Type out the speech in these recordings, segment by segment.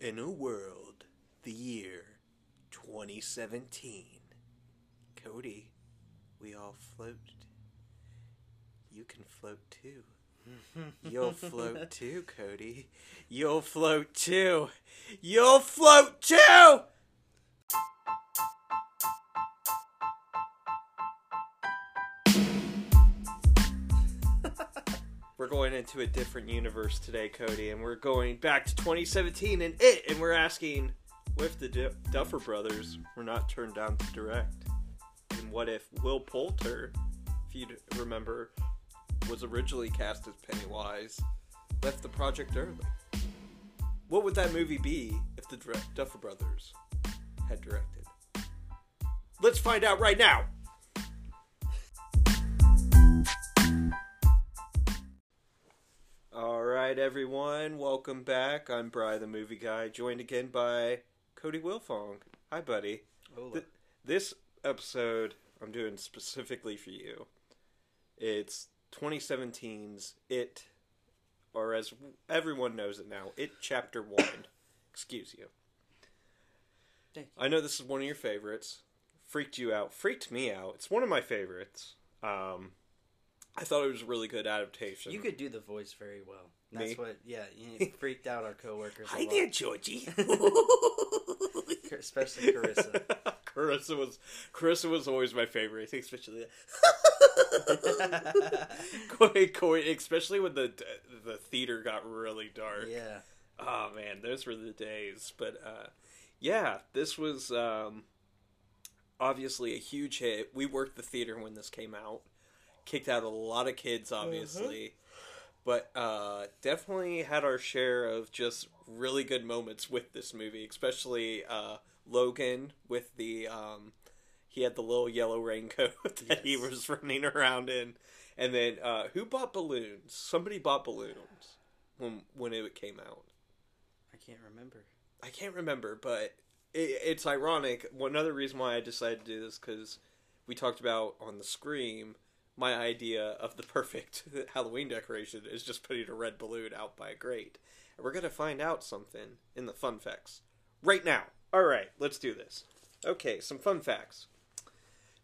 In a world, the year 2017. Cody, we all float. You can float too. You'll float too, Cody. You'll float too. You'll float too! We're going into a different universe today, Cody, and we're going back to 2017 and it, and we're asking what if the Du- Duffer Brothers were not turned down to direct? And what if Will Poulter, if you remember, was originally cast as Pennywise, left the project early? What would that movie be if the Duffer Brothers had directed? Let's find out right now! All right, everyone, welcome back. I'm Bry, the movie guy, joined again by Cody Wilfong. Hi, buddy. Th- this episode I'm doing specifically for you. It's 2017's It, or as everyone knows it now, It Chapter 1. Excuse you. Thank I know this is one of your favorites. Freaked you out. Freaked me out. It's one of my favorites. Um, I thought it was a really good adaptation. You could do the voice very well. That's Me? what, yeah, you freaked out our coworkers. Hi there, Georgie. especially Carissa. Carissa was Carissa was always my favorite. Especially Coy, Coy, especially when the the theater got really dark. yeah, Oh man, those were the days. But uh, yeah, this was um, obviously a huge hit. We worked the theater when this came out. Kicked out a lot of kids, obviously. But uh, definitely had our share of just really good moments with this movie, especially uh, Logan with the um, he had the little yellow raincoat that he was running around in, and then uh, who bought balloons? Somebody bought balloons when when it came out. I can't remember. I can't remember, but it, it's ironic. One other reason why I decided to do this because we talked about on the Scream. My idea of the perfect Halloween decoration is just putting a red balloon out by a grate, and we're gonna find out something in the fun facts right now. All right, let's do this. Okay, some fun facts.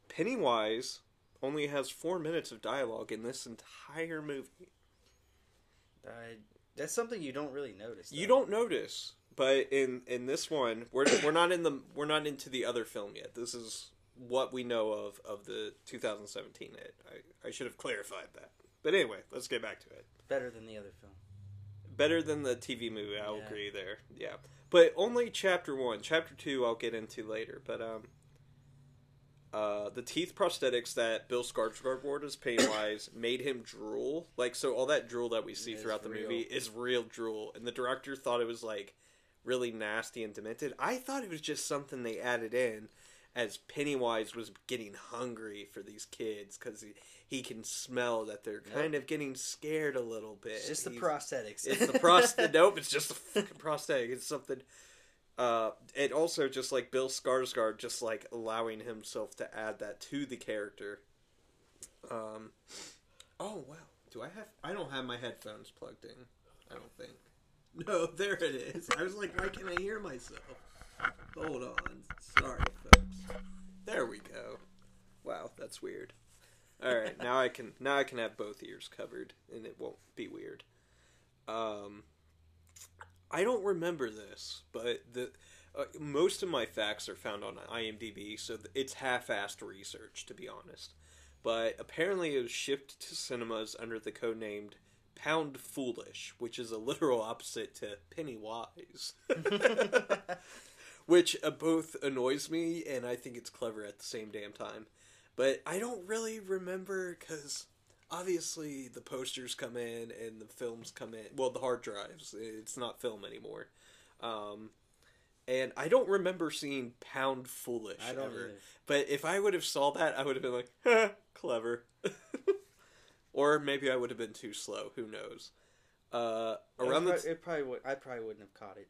Pennywise only has four minutes of dialogue in this entire movie. I, that's something you don't really notice. You don't notice, but in in this one, we're we're not in the we're not into the other film yet. This is what we know of of the 2017 hit. I I should have clarified that. But anyway, let's get back to it. better than the other film. Better than the TV movie, I'll Yeah. agree there. Yeah, but only chapter one. Chapter two, I'll get into later. But um, uh, the teeth prosthetics that Bill Skarsgård wore as Pennywise made him drool. Like so, all that drool that we see throughout the real. movie is real drool, and the director thought it was like really nasty and demented. I thought it was just something they added in as Pennywise was getting hungry for these kids because he, he can smell that they're kind of getting scared a little bit. It's just the He's- prosthetics. it's the prosthetic. nope, it's just a fucking prosthetic. It's something. Uh, and also just like Bill Skarsgård, just like allowing himself to add that to the character. Um. Oh wow, do I have? I don't have my headphones plugged in. I don't think. No, there it is. I was like, why can't I hear myself? Hold on. Sorry, folks. There we go. Wow, that's weird. All right, now I can now I can have both ears covered, and it won't be weird. Um, I don't remember this, but the uh, most of my facts are found on IMDb, so it's half-assed research, to be honest. But apparently, it was shipped to cinemas under the code named Pound Foolish, which is a literal opposite to Pennywise. which uh, both annoys me and I think it's clever at the same damn time. But I don't really remember because obviously the posters come in and the films come in. Well, the hard drives. It's not film anymore. Um, and I don't remember seeing Pound Foolish I don't ever. either. But if I would have saw that, I would have been like, "Huh, clever. or maybe I would have been too slow. Who knows? Uh, around the it, it probably would. I probably wouldn't have caught it.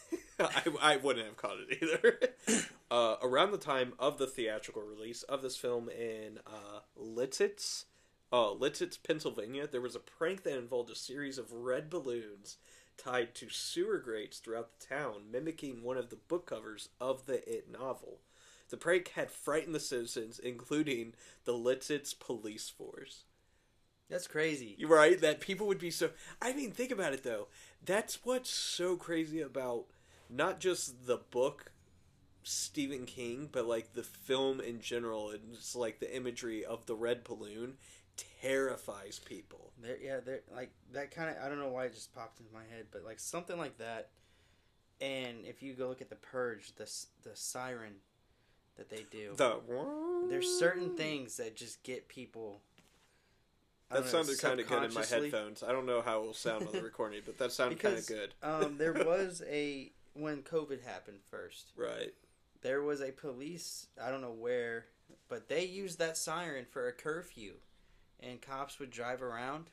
I, I wouldn't have caught it either. uh, around the time of the theatrical release of this film in uh, Lititz, uh, Lititz, Pennsylvania, there was a prank that involved a series of red balloons tied to sewer grates throughout the town, mimicking one of the book covers of the It novel. The prank had frightened the citizens, including the Lititz police force. That's crazy. You're right that people would be so. I mean, think about it though. That's what's so crazy about not just the book Stephen King, but like the film in general, and just like the imagery of the red balloon terrifies people. There, yeah, there, like that kind of. I don't know why it just popped into my head, but like something like that. And if you go look at the Purge, the the siren that they do, The there's certain things that just get people. I that sounded kind of good in my headphones. I don't know how it will sound on the recording, but that sounded kind of good. um, there was a when COVID happened first. Right. There was a police. I don't know where, but they used that siren for a curfew, and cops would drive around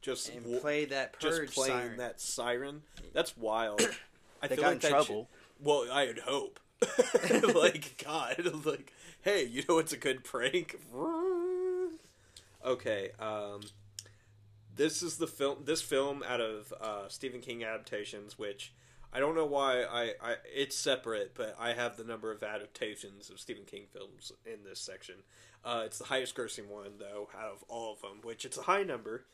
Just and w- play that just playing siren. that siren. That's wild. I they feel got like in trouble. should- well, I'd hope. like God, like hey, you know what's a good prank? Okay, um, this is the film. This film out of uh, Stephen King adaptations, which I don't know why I, I it's separate, but I have the number of adaptations of Stephen King films in this section. Uh, it's the highest grossing one though out of all of them, which it's a high number.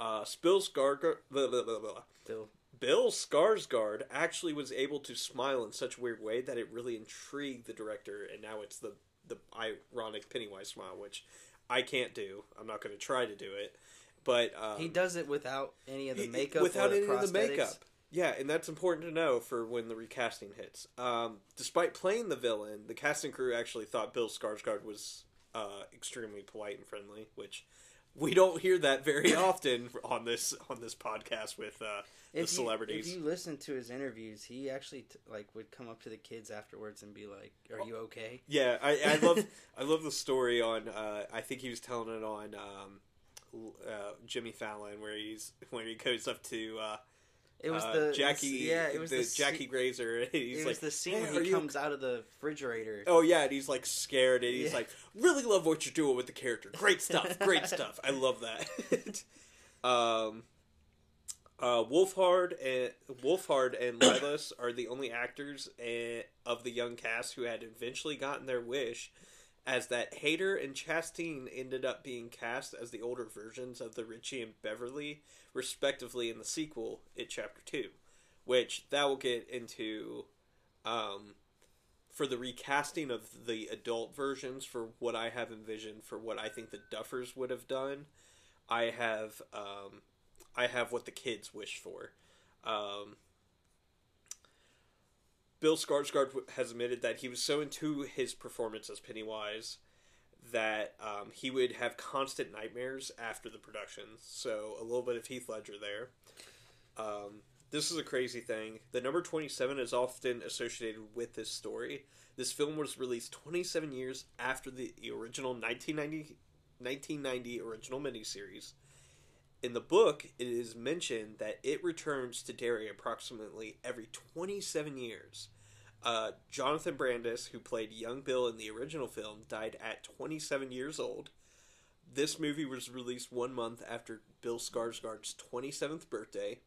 Uh, Bill Skarsgård, blah, blah, blah, blah. Bill. Bill Skarsgård actually was able to smile in such a weird way that it really intrigued the director, and now it's the the ironic Pennywise smile, which I can't do. I'm not going to try to do it, but um, He does it without any of the makeup. without the any of the makeup. Yeah, and that's important to know for when the recasting hits. Um, despite playing the villain, the casting crew actually thought Bill Skarsgård was uh, extremely polite and friendly, which we don't hear that very often on this on this podcast with uh, the you, celebrities. if you listen to his interviews, he actually t- like would come up to the kids afterwards and be like, "Are you okay?" Yeah, I, I love I love the story on. Uh, I think he was telling it on um, uh, Jimmy Fallon, where he's when he goes up to uh, It was uh, the Jackie. Yeah, it was the, the, Jackie Scene, Grazer. And he's it like, was the scene "Hey, when are he you comes out of the refrigerator. Oh yeah, and he's like scared, and he's Yeah. like, "Really love what you're doing with the character. Great stuff, great stuff. I love that." um, uh, Wolfhard and Wolfhard and Lillis are the only actors eh, of the young cast who had eventually gotten their wish, as that Hader and Chastain ended up being cast as the older versions of the Richie and Beverly, respectively, in the sequel, It Chapter Two, which that will get into. Um, for the recasting of the adult versions for what I have envisioned for what I think the Duffers would have done, I have um, I have what the kids wish for. Um, Bill Skarsgård has admitted that he was so into his performance as Pennywise that um, he would have constant nightmares after the production. So a little bit of Heath Ledger there. Um, this is a crazy thing. The number 27 is often associated with this story. This film was released 27 years after the original 1990, 1990 original miniseries. In the book, it is mentioned that it returns to Derry approximately every 27 years. Uh, Jonathan Brandis, who played young Bill in the original film, died at 27 years old. This movie was released one month after Bill Skarsgård's 27th birthday.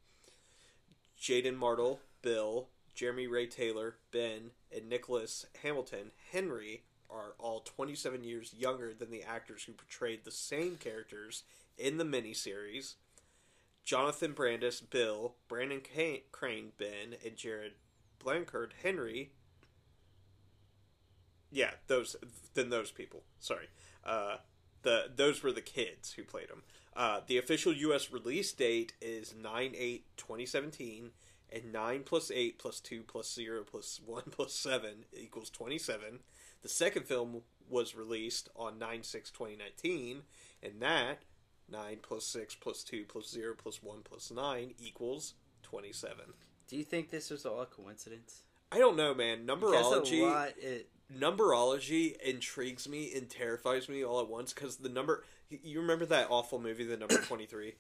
Jaeden Martell, Bill, Jeremy Ray Taylor, Ben, and Nicholas Hamilton, Henry, are all 27 years younger than the actors who portrayed the same characters in the miniseries. Jonathan Brandis, Bill, Brandon Crane, Ben, and Jarred Blancard, Henry. Yeah, those then those people. Sorry, uh, the those were the kids who played them. Uh, the official U.S. release date is 9 8 2017, and 9 plus 8 plus 2 plus 0 plus 1 plus 7 equals 27. The second film was released on 9 6 2019, and that 9 plus 6 plus 2 plus 0 plus 1 plus 9 equals 27. Do you think this was all a coincidence? I don't know, man. A lot, it, numberology intrigues me and terrifies me all at once because the number you remember that awful movie the number 23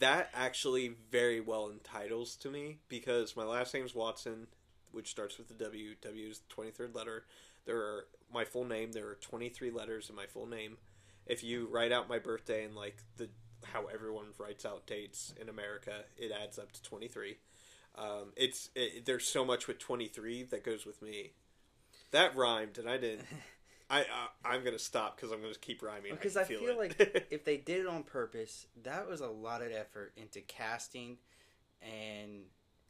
that actually very well entitles to me because my last name's watson which starts with the w w is the 23rd letter there are my full name there are 23 letters in my full name if you write out my birthday and like the how everyone writes out dates in america it adds up to 23 Um, it's it, there's so much with 23 that goes with me. That rhymed, and I didn't. I, I I'm gonna stop because I'm gonna keep rhyming. Because I, I feel, like if they did it on purpose, that was a lot of effort into casting, and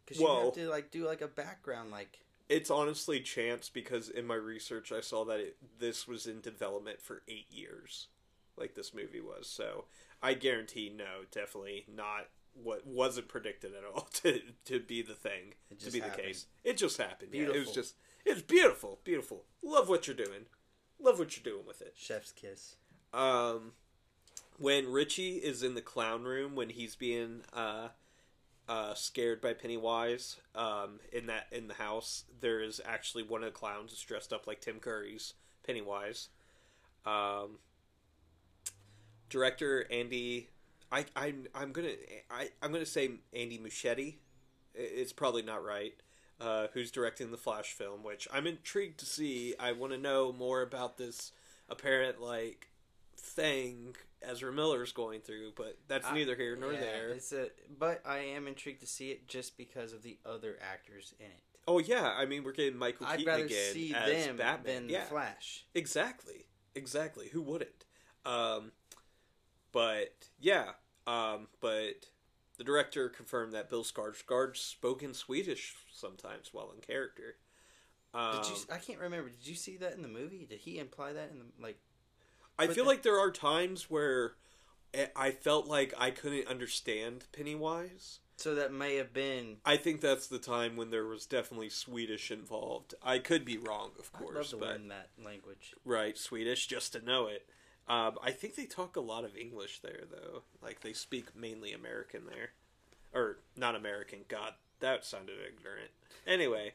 because you have to like do like a background, like it's honestly chance because in my research I saw that it, this was in development for eight years, like this movie was. So I guarantee, no, definitely not what wasn't predicted at all to to be the thing to be the case. It just happened. Yeah, it was just it's beautiful, beautiful. Love what you're doing. Love what you're doing with it. chef's kiss. Um, when Richie is in the clown room when he's being uh, uh, scared by Pennywise, um, in that in the house, there is actually one of the clowns is dressed up like Tim Curry's Pennywise. Um, director Andy, I I'm I'm gonna I I'm gonna say Andy Muschietti. It's probably not right. Uh, who's directing the Flash film? Which I'm intrigued to see. I want to know more about this apparent like thing Ezra Miller's going through, but that's I- neither here nor Yeah, there. It's a, but I am intrigued to see it just because of the other actors in it. Oh yeah, I mean we're getting Michael I'd Keaton again see as them Batman. than yeah, the Flash. exactly, exactly. Who wouldn't? Um, but yeah, um, but the director confirmed that Bill Skarsgård spoke in Swedish sometimes while in character. Um, Did you? I can't remember. Did you see that in the movie? Did he imply that in the like? I feel the- like there are times where I- felt like I couldn't understand Pennywise. So that may have been. I think that's the time when there was definitely Swedish involved. I could be wrong, of I'd love course, to but learn that language. right, Swedish just to know it. Um, I think they talk a lot of English there, though. Like they speak mainly American there, or not American. God, that sounded ignorant. Anyway,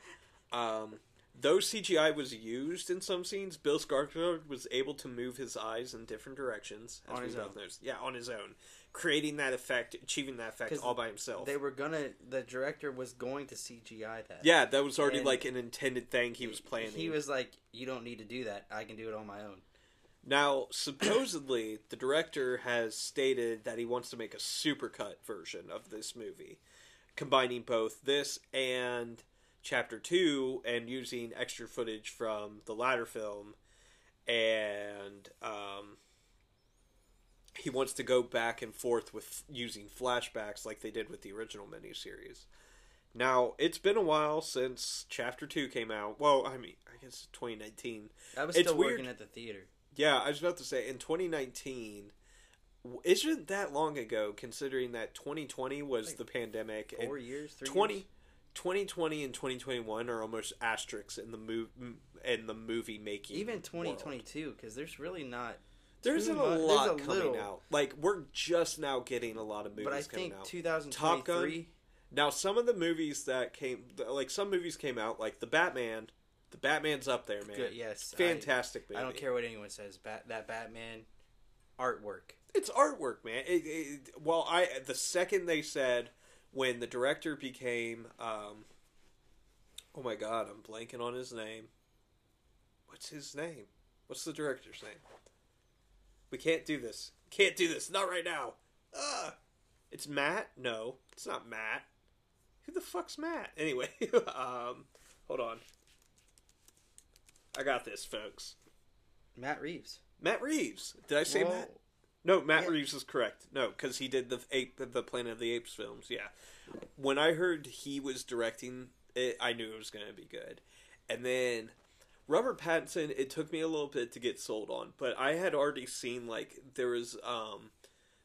um, though CGI was used in some scenes, Bill Skarsgård was able to move his eyes in different directions. As On we his both own. knows. Yeah, on his own, creating that effect, achieving that effect all by himself. They were gonna. The director was going to CGI that. Yeah, that was already And like an intended thing he was planning. He was like, "You don't need to do that. I can do it on my own." Now, supposedly, the director has stated that he wants to make a supercut version of this movie, combining both this and Chapter 2 and using extra footage from the latter film. And um, he wants to go back and forth with using flashbacks like they did with the original miniseries. Now, it's been a while since Chapter 2 came out. Well, I mean, I guess 2019. I was It's still weird. working at the theater. Yeah, I was about to say in 2019 isn't that long ago considering that 2020 was Like the pandemic Four and years, three 20 years? 2020 and 2021 are almost asterisks in the move in the movie making Even 2022, because there's really not. There's a there's lot a coming little. out. Like we're just now getting a lot of movies But I coming think out. 2023. Now, some of the movies that came, like some movies came out, like the Batman. The Batman's up there, man. Good, yes, fantastic. movie. I don't care what anyone says. Bat, that Batman artwork. It's artwork, man. It, it, well, I the second they said when the director became, um, oh my god, I'm blanking on his name. What's his name? What's the director's name? We can't do this. Can't do this. Not right now. Ugh. It's Matt. No, it's not Matt. Who the fuck's Matt? Anyway, um, hold on. I got this, folks. Matt Reeves. Matt Reeves. Did I say Well, Matt? No, Matt Yeah. Reeves is correct. No, because he did the ape, the Planet of the Apes films. Yeah, when I heard he was directing it, I knew it was going to be good. And then Robert Pattinson, it took me a little bit to get sold on, but I had already seen like there was um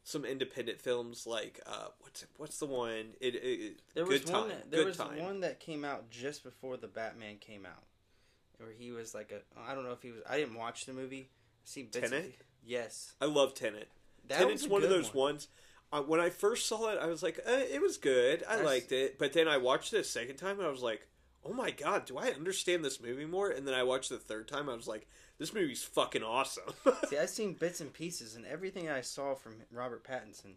some independent films like uh what's what's the one? It, it There good was time. one. That, there good was time. one that came out just before the Batman came out, where he was like a. I don't know if he was. I didn't watch the movie. I see bits. Of, Tenet? yes, I love Tenet. that Tenet's one of those ones. Uh, when I first saw it, I was like, eh, it was good. I That's- liked it. But then I watched it a second time, and I was like, oh my god, do I understand this movie more? And then I watched the third time, I was like, this movie's fucking awesome. See, I've seen bits and pieces, and everything I saw from Robert Pattinson.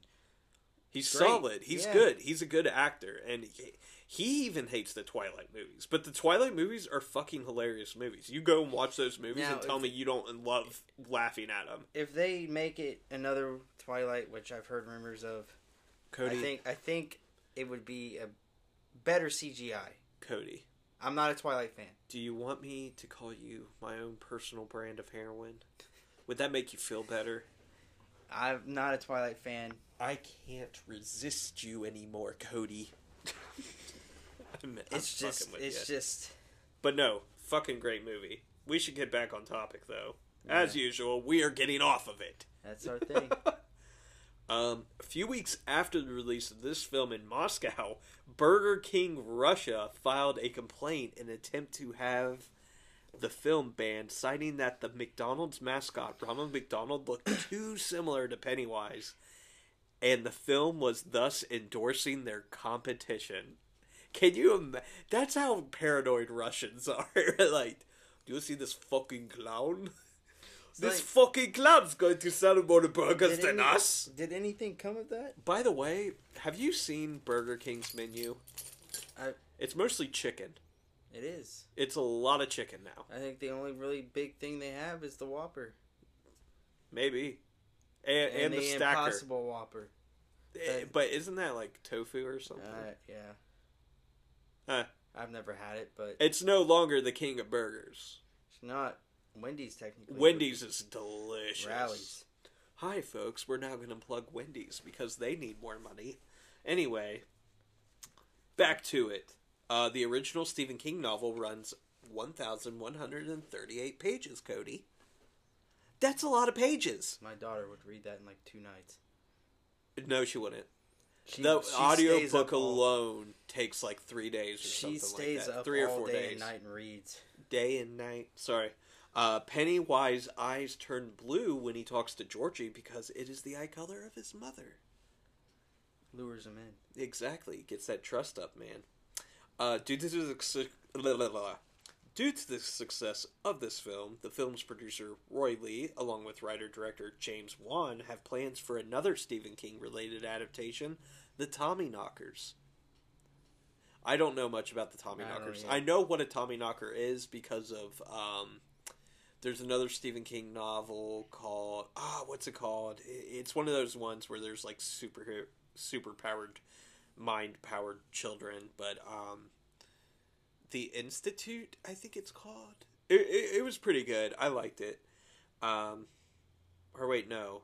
He's Great. solid. He's Yeah. good. He's a good actor, and he, he even hates the Twilight movies. But the Twilight movies are fucking hilarious movies. You go and watch those movies Now, and tell me you don't love laughing at them. If they make it another Twilight, which I've heard rumors of, Cody, I think I think it would be a better CGI. Cody, I'm not a Twilight fan. do you want me to call you my own personal brand of heroin? Would that make you feel better? I'm not a Twilight fan. I can't resist you anymore, Cody. I'm, I'm It's just, with it's ya. just. But no, fucking great movie. We should get back on topic though. As usual, we are getting off of it. That's our thing. Um, a few weeks after the release of this film in Moscow, Burger King Russia filed a complaint in an attempt to have the film banned, citing that the McDonald's mascot, Ronald McDonald, looked too similar to Pennywise, and the film was thus endorsing their competition. Can you imagine? That's how paranoid Russians are. like, do you see this fucking clown? this like- fucking clown's going to sell more burgers than any- us. Did anything come of that? By the way, have you seen Burger King's menu? I- It's mostly chicken. It is. It's a lot of chicken now. I think the only really big thing they have is the Whopper Maybe. And, and, the, stacker. Impossible Whopper. Eh, But isn't that like tofu or something? Uh, yeah. Huh. I've never had it, but It's no longer the king of burgers. it's not Wendy's technically. Wendy's is delicious. rallies. Hi, folks. We're now going to plug Wendy's because they need more money. Anyway, back to it. Uh, the original Stephen King novel runs 1,138 pages, Cody. That's a lot of pages. My daughter would read that in like two nights. No, she wouldn't. She, the she audio book alone takes like three days or She something stays like that. up Three or four day days. and night and reads. Day and night. Sorry. Uh, Pennywise eyes turn blue when he talks to Georgie because it is the eye color of his mother. Lures him in. Exactly. Gets that trust up, man. Uh, due to the due to the success of this film, the film's producer Roy Lee, along with writer director James Wan, have plans for another Stephen King related adaptation, The Tommy Knockers. I don't know much about the Tommy I Knockers. I know what a Tommy Knocker is because of um, there's another Stephen King novel called ah what's it called? It's one of those ones where there's like super super powered mind powered children, but um, the Institute I think it's called. It, it, it was pretty good. I liked it. Um, or wait, no,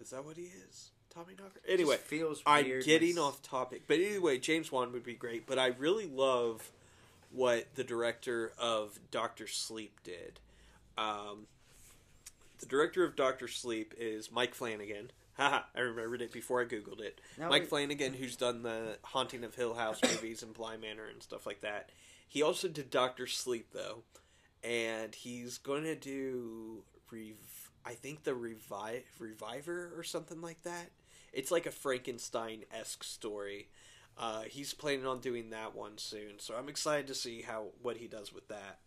is that what he is? Tommy Knocker. Anyway, feels I'm weird getting off topic, but anyway, James Wan would be great. But I really love what the director of Doctor Sleep did. Um, the director of Doctor Sleep is Mike Flanagan. Haha, I remembered it before I googled it. Now Mike we- Flanagan, who's done the Haunting of Hill House movies and Bly Manor and stuff like that. He also did Doctor Sleep though, and he's going to do rev- I think the revive reviver or something like that. It's like a Frankenstein esque story. Uh, he's planning on doing that one soon, so I'm excited to see how what he does with that.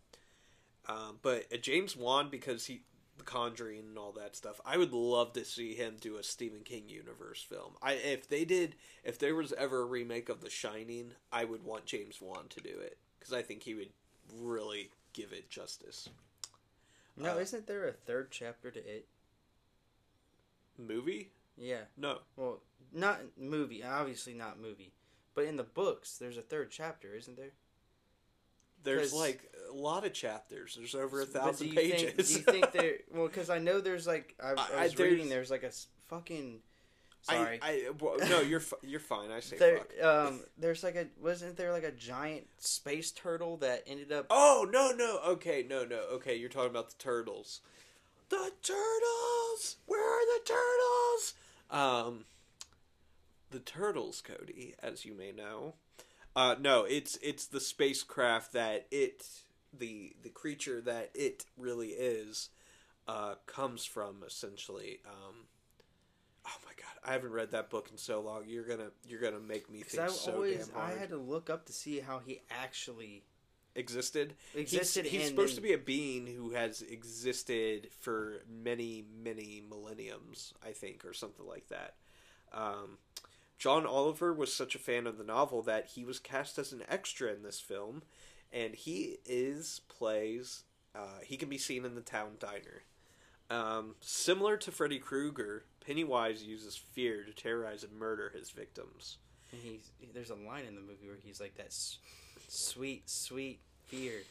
Um, but uh, James Wan, because he the Conjuring and all that stuff, I would love to see him do a Stephen King universe film. I if they did, if there was ever a remake of The Shining, I would want James Wan to do it because I think he would really give it justice. No, Uh, isn't there a third chapter to it? Movie? Yeah. No. Well, not movie. Obviously not movie. But in the books, there's a third chapter, isn't there? There's like lot of chapters. There's over a thousand do pages. Think, do you think there? Well, because I know there's like I, I was I- reading. there's- There's like a fucking. Sorry. I, I well, no, you're you're fine. I say there, fuck. um, there's like a wasn't there like a giant space turtle that ended up Oh no no okay no no okay you're talking about the turtles. The turtles. Where are the turtles? Um, the turtles, Cody, as you may know. Uh, no, it's it's the spacecraft that it the the creature that it really is uh, comes from essentially. Um, oh my god, I haven't read that book in so long. You're gonna you're gonna make me think I so always damn hard. I had to look up to see how he actually existed. existed. He's, he's supposed then- to be a being who has existed for many, many millenniums, I think, or something like that. Um, John Oliver was such a fan of the novel that he was cast as an extra in this film, and he is plays. Uh, he can be seen in the town diner. Um, similar to Freddy Krueger, Pennywise uses fear to terrorize and murder his victims. And he's there's a line in the movie where he's like that s- sweet, sweet fear.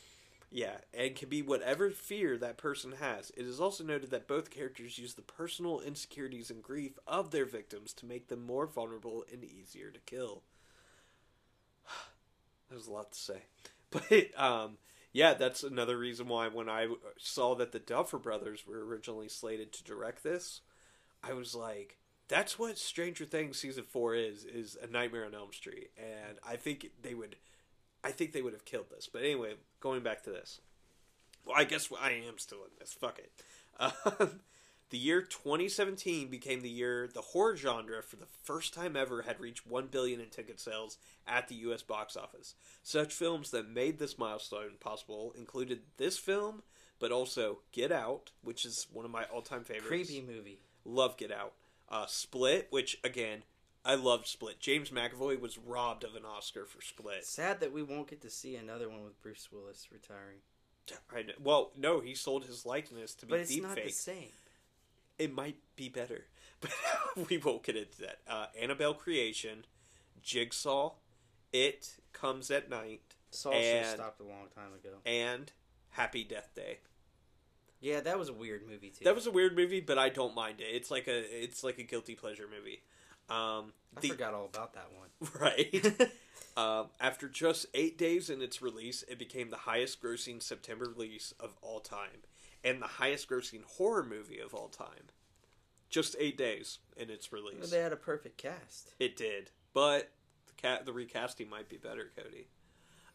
Yeah, and can be whatever fear that person has. It is also noted that both characters use the personal insecurities and grief of their victims to make them more vulnerable and easier to kill. There's a lot to say. But, um, yeah, that's another reason why when I saw that the Duffer Brothers were originally slated to direct this, I was like, that's what Stranger Things season four is, is a Nightmare on Elm Street. And I think they would I think they would have killed this. But anyway, going back to this. Well, I guess I am still in this. Fuck it. Um, the year 2017 became the year the horror genre, for the first time ever, had reached 1 billion in ticket sales at the U.S. box office. Such films that made this milestone possible included this film, but also Get Out, which is one of my all-time favorites. Creepy movie. Love Get Out. Uh, Split, which again I loved Split. James McAvoy was robbed of an Oscar for Split. Sad that we won't get to see another one with Bruce Willis retiring. I know. Well, no, he sold his likeness to be But it's deep not the same. It might be better, but we won't get into that. Uh, Annabelle Creation, Jigsaw, It Comes at Night, should And- stopped a long time ago. and Happy Death Day. Yeah, that was a weird movie too. That was a weird movie, but I don't mind it. It's like a it's like a guilty pleasure movie. Um, I the- forgot all about that one. right. Um, after just eight days in its release, it became the highest grossing September release of all time and the highest grossing horror movie of all time. Just eight days in its Well, release. they had a perfect cast. It did. But the, cat, the recasting might be better, Cody.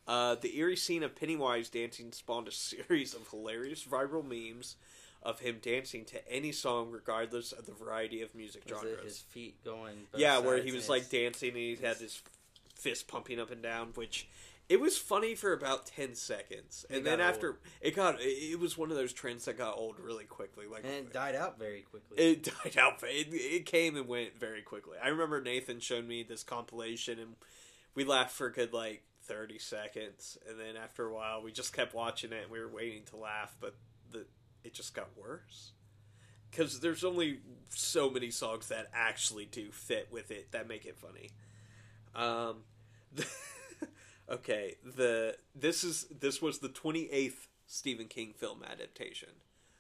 Uh, the eerie scene of Pennywise dancing spawned a series of hilarious viral memes of him dancing to any song, regardless of the variety of music Was genres. his feet going? Yeah, where he was like dancing and he had his fist pumping up and down, which it was funny for about ten seconds, It and then after it got, it, it was one of those trends that got old really quickly. Like and it died out very quickly. it died out. It, it came and went very quickly. I remember Nathan showed me this compilation, and we laughed for a good like thirty seconds, and then after a while, we just kept watching it, and we were waiting to laugh, but the it just got worse because there's only so many songs that actually do fit with it that make it funny. Um, okay, the this is this was the twenty eighth Stephen King film adaptation.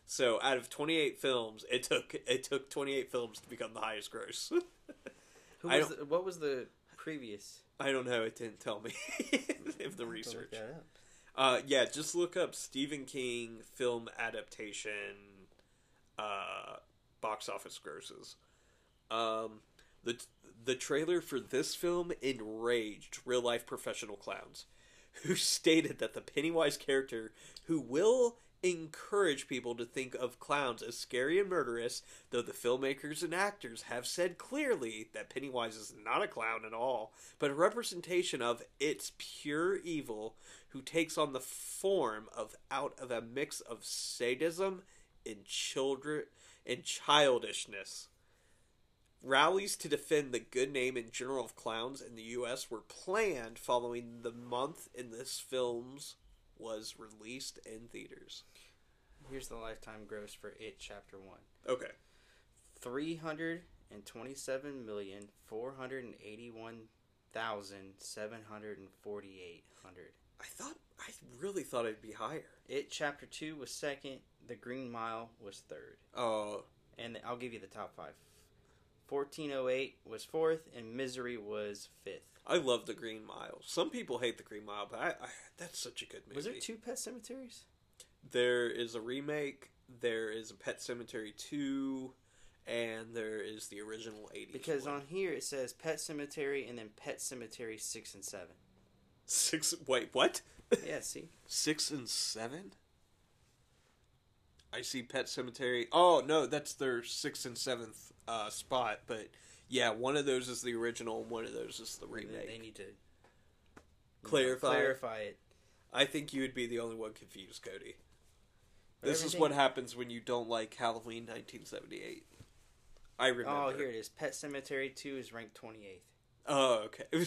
So out of twenty eight films, it took it took twenty eight films to become the highest gross. Who was the, what was the previous? I don't know. It didn't tell me if the I'll have to look research. Uh, yeah, just look up Stephen King film adaptation uh, box office grosses. Um, the the trailer for this film enraged real life professional clowns, who stated that the Pennywise character, who will encourage people to think of clowns as scary and murderous, though the filmmakers and actors have said clearly that Pennywise is not a clown at all, but a representation of its pure evil who takes on the form of out of a mix of sadism and children and childishness. Rallies to defend the good name and general of clowns in the U.S. were planned following the month in this film's was released in theaters. Here's the lifetime gross for It Chapter One: Okay. three hundred and twenty-seven million four hundred and eighty-one thousand seven hundred and forty-eight hundred. I thought I really thought it'd be higher. It Chapter Two was second. The Green Mile was third. Oh, And I'll give you the top five. 1408 was fourth, and Misery was fifth. I love the Green Mile. Some people hate the Green Mile, but I, I that's such a good movie. Was there two Pet Cemeteries? There is a remake. There is a Pet Sematary two, and there is the original eighties. Because on here it says Pet Sematary and then Pet Sematary 6 and 7. six. Wait, what? Yeah, see? Six and seven. I see Pet Sematary. Oh no, that's their sixth and seventh uh, spot. But yeah, one of those is the original, and one of those is the remake. they need to Clarify. clarify it. I think you would be the only one confused, Cody. But This is what happens when you don't like Halloween 1978. I remember. Oh, here it is. Pet Sematary 2 is ranked 28th. Oh, okay.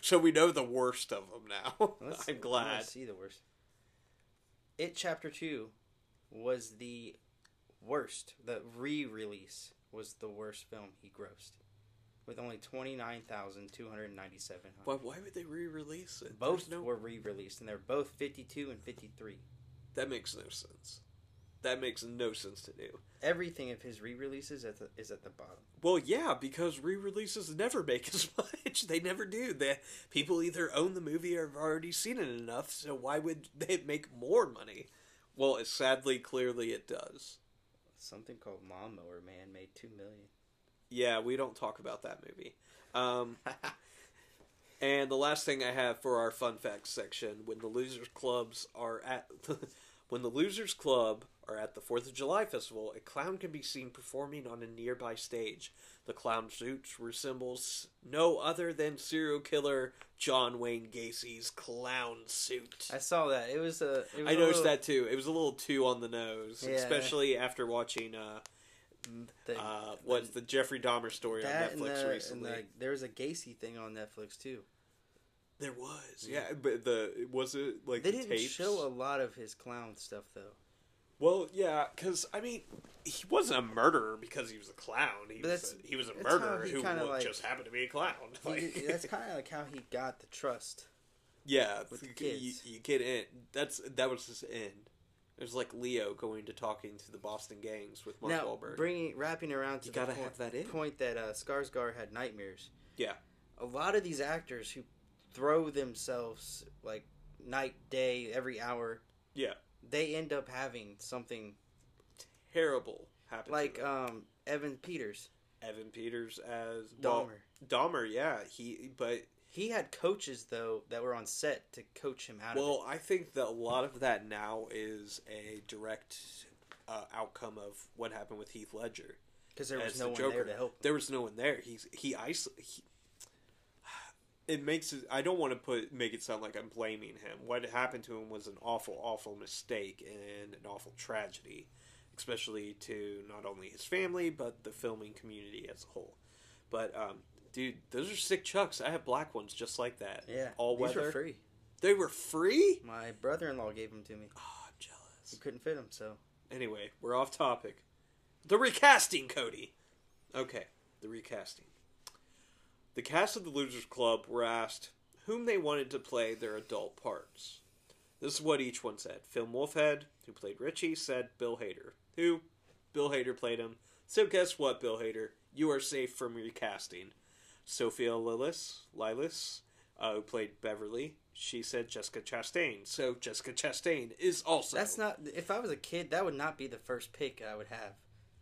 so we know the worst of them now. Let's- I'm glad. Let's see the worst. It Chapter 2 was the worst. The re release was the worst film he grossed. with only twenty nine thousand two hundred ninety seven. Why, why would they re-release it? Both no, were re released, and they're both fifty two and fifty three. that makes no sense. That makes no sense to do. Everything of his re releases at the, is at the bottom. Well, yeah, because re-releases never make as much. They never do. They people either own the movie or have already seen it enough. So why would they make more money? Well, it, sadly, clearly, it does. Something called Lawnmower Man made two million. Yeah, we don't talk about that movie. Um, and the last thing I have for our fun facts section: when the losers clubs are at when the losers club are at the Fourth of July festival, a clown can be seen performing on a nearby stage. The clown suits resembles no other than serial killer John Wayne Gacy's clown suit. I saw that. It was a. It was I a noticed little- that too. It was a little too on the nose, Yeah. especially after watching uh, the- uh, what's the Jeffrey Dahmer story on Netflix the, and recently. the, there was a Gacy thing on Netflix too. There was, yeah, but the was it like They the didn't tapes? show a lot of his clown stuff though. Well, yeah, because I mean, he wasn't a murderer because he was a clown. He was a, he was a murderer who like- just happened to be a clown. Like- that's kind of like how he got the trust. yeah, with the you, kids. you get in. That's that was his end. It was like Leo going to talking to the Boston gangs with Mark now, Wahlberg. bringing wrapping around to You the gotta point, have that in. point that uh, Skarsgård had nightmares. Yeah. a lot of these actors who throw themselves like night day every hour. Yeah. They end up having something Terrible happen. like to them. um, Evan Peters, Evan Peters as Dahmer. well, Dahmer, yeah, he but He had coaches though that were on set to coach him out of Well, I think that a lot of that now is a direct uh, outcome of what happened with Heath Ledger. because there was as no the one there to help. Him. There was no one there. He's he isol- he It makes it. I don't want to put make it sound like I'm blaming him. What happened to him was an awful, awful mistake and an awful tragedy, especially to not only his family but the filming community as a whole. But um, dude, those are sick chucks. I have black ones just like that. Yeah, all these weather. were free. They were free. My brother-in-law gave them to me. Oh, I'm jealous. He couldn't fit them, so Anyway, we're off topic. The recasting, Cody. Okay, the recasting. The cast of the Losers Club were asked whom they wanted to play their adult parts. This is what each one said. Phil Wolfhard, who played Richie, said Bill Hader, who Bill Hader played him. So guess what, Bill Hader? You are safe from recasting. Sophia Lillis, Lilis, uh, who played Beverly, she said Jessica Chastain. So Jessica Chastain is also. that's not. If I was a kid, that would not be the first pick I would have.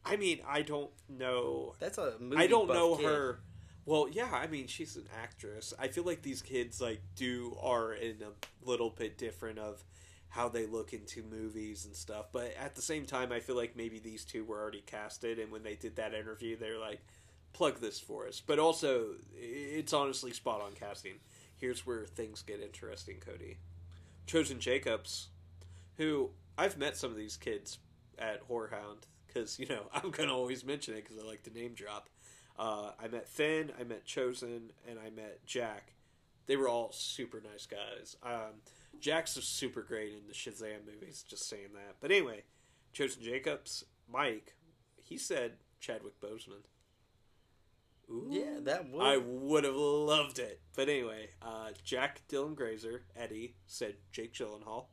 I mean, I don't know. That's a movie. I don't know kid. her. Well, yeah, I mean, she's an actress. I feel like these kids like do are in a little bit different of how they look into movies and stuff. But at the same time, I feel like maybe these two were already casted, and when they did that interview, they're like, "Plug this for us." But also, it's honestly spot on casting. Here's where things get interesting, Cody. Chosen Jacobs, who I've met some of these kids at HorrorHound because you know I'm gonna always mention it because I like to name drop. Uh, I met Finn, I met Chosen, and I met Jack. They were all super nice guys. Um, Jack's super great in the Shazam movies. Just saying that. But anyway, Chosen Jacobs, Mike, he said Chadwick Boseman. Ooh. Yeah, that would. I would have loved it. But anyway, uh, Jack Dylan Grazer, Eddie, said Jake Gyllenhaal.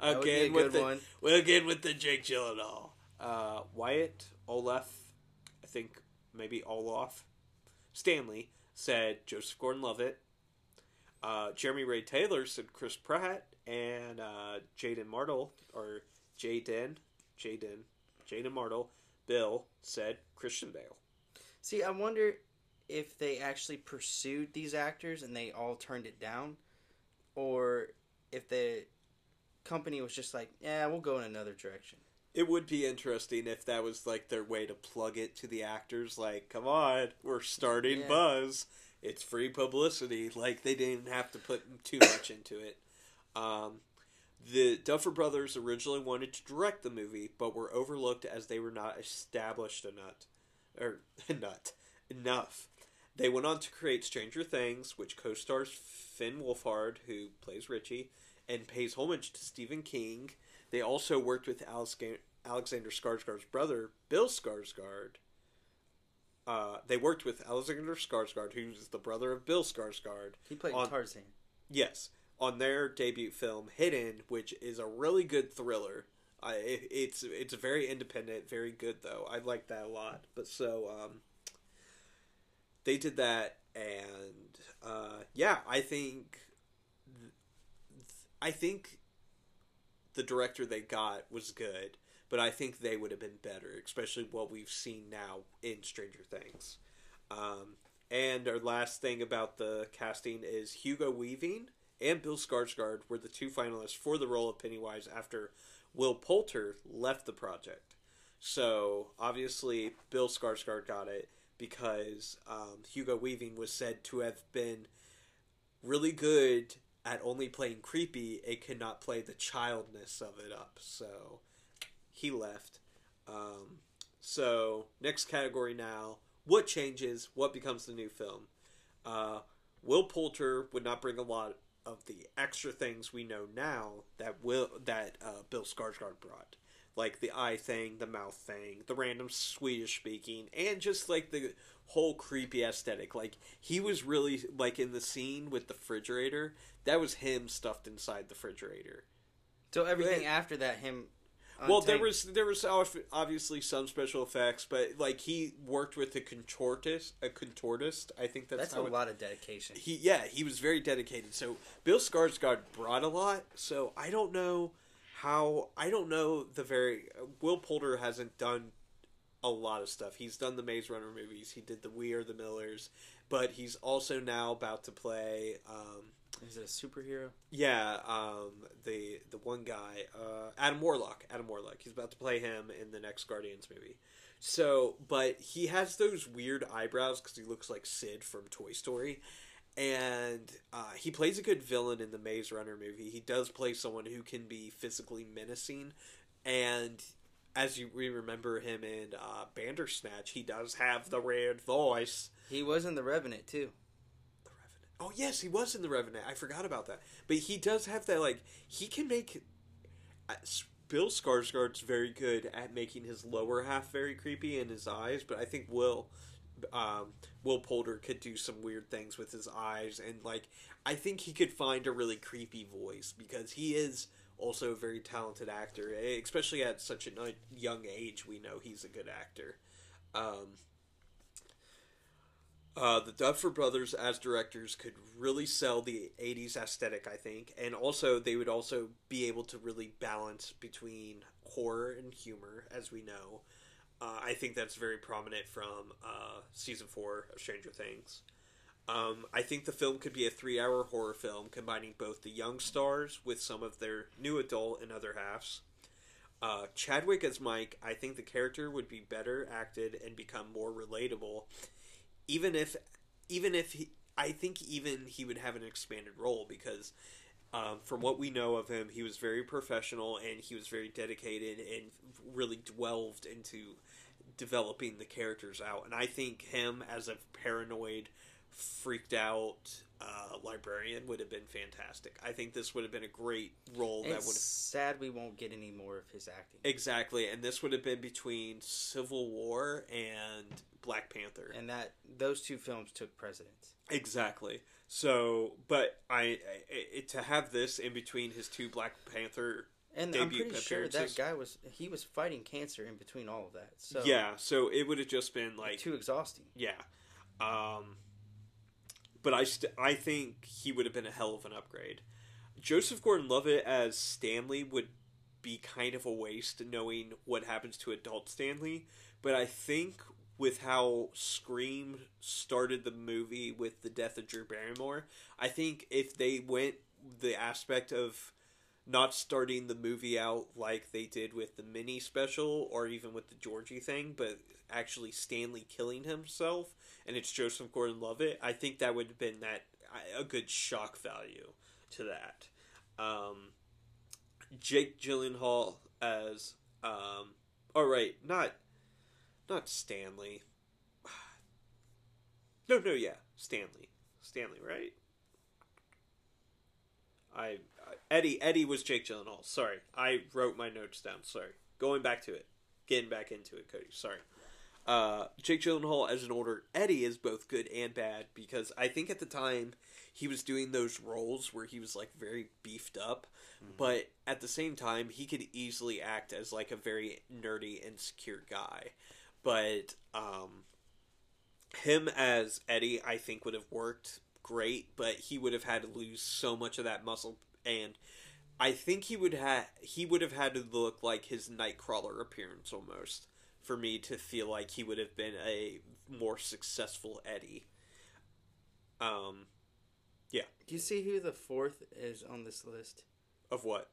That would be a Again with the one. again with the Jake Gyllenhaal. Uh, Wyatt Oleff, I think maybe Oleff Stanley said Joseph Gordon-Levitt. Uh, Jeremy Ray Taylor said Chris Pratt, and uh, Jaeden Martell or Jaden Jaden Jaeden Martell Bill said Christian Bale. See, I wonder if they actually pursued these actors and they all turned it down, or if the company was just like, "Yeah, we'll go in another direction." It would be interesting if that was like their way to plug it to the actors. Like, come on, we're starting Yeah. Buzz. It's free publicity. Like they didn't have to put too much into it. Um, the Duffer Brothers originally wanted to direct the movie, but were overlooked as they were not established enough, or not enough. They went on to create Stranger Things, which co-stars Finn Wolfhard, who plays Richie, and pays homage to Stephen King. They also worked with Alex- Alexander Skarsgård's brother, Bill Skarsgård, uh, they worked with Alexander Skarsgård, who's the brother of Bill Skarsgård. He played on- Tarzan. Yes, on their debut film Hidden, which is a really good thriller. I, it, it's it's very independent, very good though. I like that a lot. But so um, they did that, and uh, yeah, I think I think the director they got was good, but I think they would have been better, especially what we've seen now in Stranger Things. Um, and our last thing about the casting is Hugo Weaving and Bill Skarsgård were the two finalists for the role of Pennywise after Will Poulter left the project. So obviously, Bill Skarsgård got it because um, Hugo Weaving was said to have been really good at only playing creepy it cannot play the childness of it up. So he left. Um, so next category now: what changes? What becomes the new film? Uh, Will Poulter would not bring a lot of the extra things we know now that will that uh, Bill Skarsgård brought, like the eye thing, the mouth thing, the random Swedish speaking, and just like the whole creepy aesthetic. Like he was really like in the scene with the refrigerator. That was him stuffed inside the refrigerator. So everything But- after that, him. Well, there was there was obviously some special effects, but like he worked with a contortist, a contortist. I think that's, That's how a it- lot of dedication. He yeah, he was very dedicated. So Bill Skarsgård brought a lot. So I don't know how I don't know the very Will Poulter hasn't done a lot of stuff. He's done the Maze Runner movies. He did the We Are the Millers, but he's also now about to play. Um, Is it a superhero? yeah, um, the the one guy, uh, Adam Warlock. Adam Warlock. He's about to play him in the next Guardians movie. So, but he has those weird eyebrows because he looks like Sid from Toy Story, and uh, he plays a good villain in the Maze Runner movie. He does play someone who can be physically menacing, and as you we remember him in uh, Bandersnatch, he does have the red voice. He was in The Revenant too. Oh yes, he was in the Revenant. I forgot about that. But he does have that like he can make. uh, Bill Skarsgård's very good at making his lower half very creepy in his eyes, but I think Will, um, Will Poulter could do some weird things with his eyes, and like I think he could find a really creepy voice because he is also a very talented actor, eh, especially at such a young age. We know he's a good actor. Um, uh, the Duffer Brothers as directors could really sell the 80s aesthetic, I think, and also they would also be able to really balance between horror and humor, as we know. Uh, I think that's very prominent from uh, season four of Stranger Things. Um, I think the film could be a three hour horror film combining both the young stars with some of their new adult and other halves. Uh, Chadwick as Mike, I think the character would be better acted and become more relatable even if even if he I think even he would have an expanded role because um, from what we know of him, he was very professional and he was very dedicated and really delved into developing the characters out. And I think him as a paranoid, freaked out uh, librarian would have been fantastic. I think this would have been a great role that would have sad we won't get any more of his acting. exactly, and this would have been between Civil War and Black Panther. and that those two films took precedence. Exactly. So, but I, I it, to have this in between his two Black Panther, And I'm pretty sure that guy was he was fighting cancer in between all of that. So yeah. So it would have just been like, too exhausting. yeah. Um, but I st- I think he would have been a hell of an upgrade. Joseph Gordon-Levitt as Stanley would be kind of a waste, knowing what happens to adult Stanley. But I think with how Scream started the movie with the death of Drew Barrymore, I think if they went the aspect of not starting the movie out like they did with the mini special or even with the Georgie thing, but actually Stanley killing himself and it's Joseph Gordon-Levitt, I think that would have been that a good shock value to that. Um, Jake Gyllenhaal as um, oh right, not not Stanley. No, no, yeah, Stanley, Stanley, right? I Eddie Eddie was Jake Gyllenhaal. Sorry, I wrote my notes down. Sorry, going back to it, getting back into it, Cody. Sorry. uh, Jake Gyllenhaal as an older Eddie is both good and bad because I think at the time he was doing those roles where he was like very beefed up, but at the same time he could easily act as like a very nerdy, insecure guy. But um, him as Eddie, I think would have worked great, but he would have had to lose so much of that muscle, and I think he would have he would have had to look like his Nightcrawler appearance almost for me to feel like he would have been a more successful Eddie. Um, yeah. Do you see who the fourth is on this list of what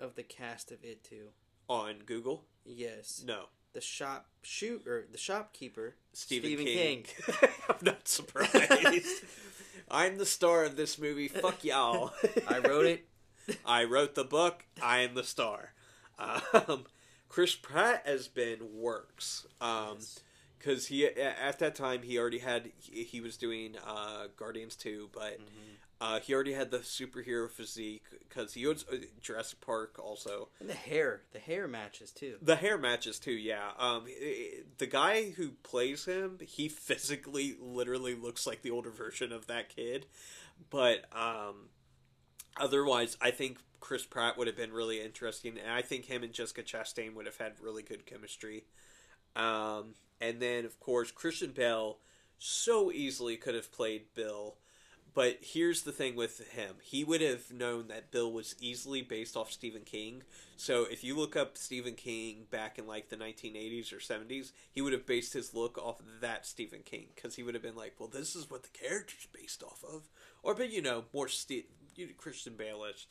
of the cast of It Too? on Google? Yes, No, the shop shoot or the shopkeeper Stephen, Stephen King. I'm not surprised. I'm the star of this movie. Fuck y'all. I wrote it. I wrote the book. I am the star. Um, Chris Pratt has been works. Um, because he at that time he already had he, he was doing uh, Guardians two, but Mhm. uh, he already had the superhero physique because he was uh, Jurassic Park also. And the hair, the hair matches too. The hair matches too, yeah. Um, i- the guy who plays him, he physically, literally looks like the older version of that kid. But um, otherwise, I think Chris Pratt would have been really interesting, and I think him and Jessica Chastain would have had really good chemistry. Um, and then, of course, Christian Bale so easily could have played Bill. But here's the thing with him. He would have known that Bill was easily based off Stephen King. So if you look up Stephen King back in like the 1980s or 70s, he would have based his look off of that Stephen King because he would have been like, "Well, this is what the character's based off of," or but you know more know, Christian Bale-ish.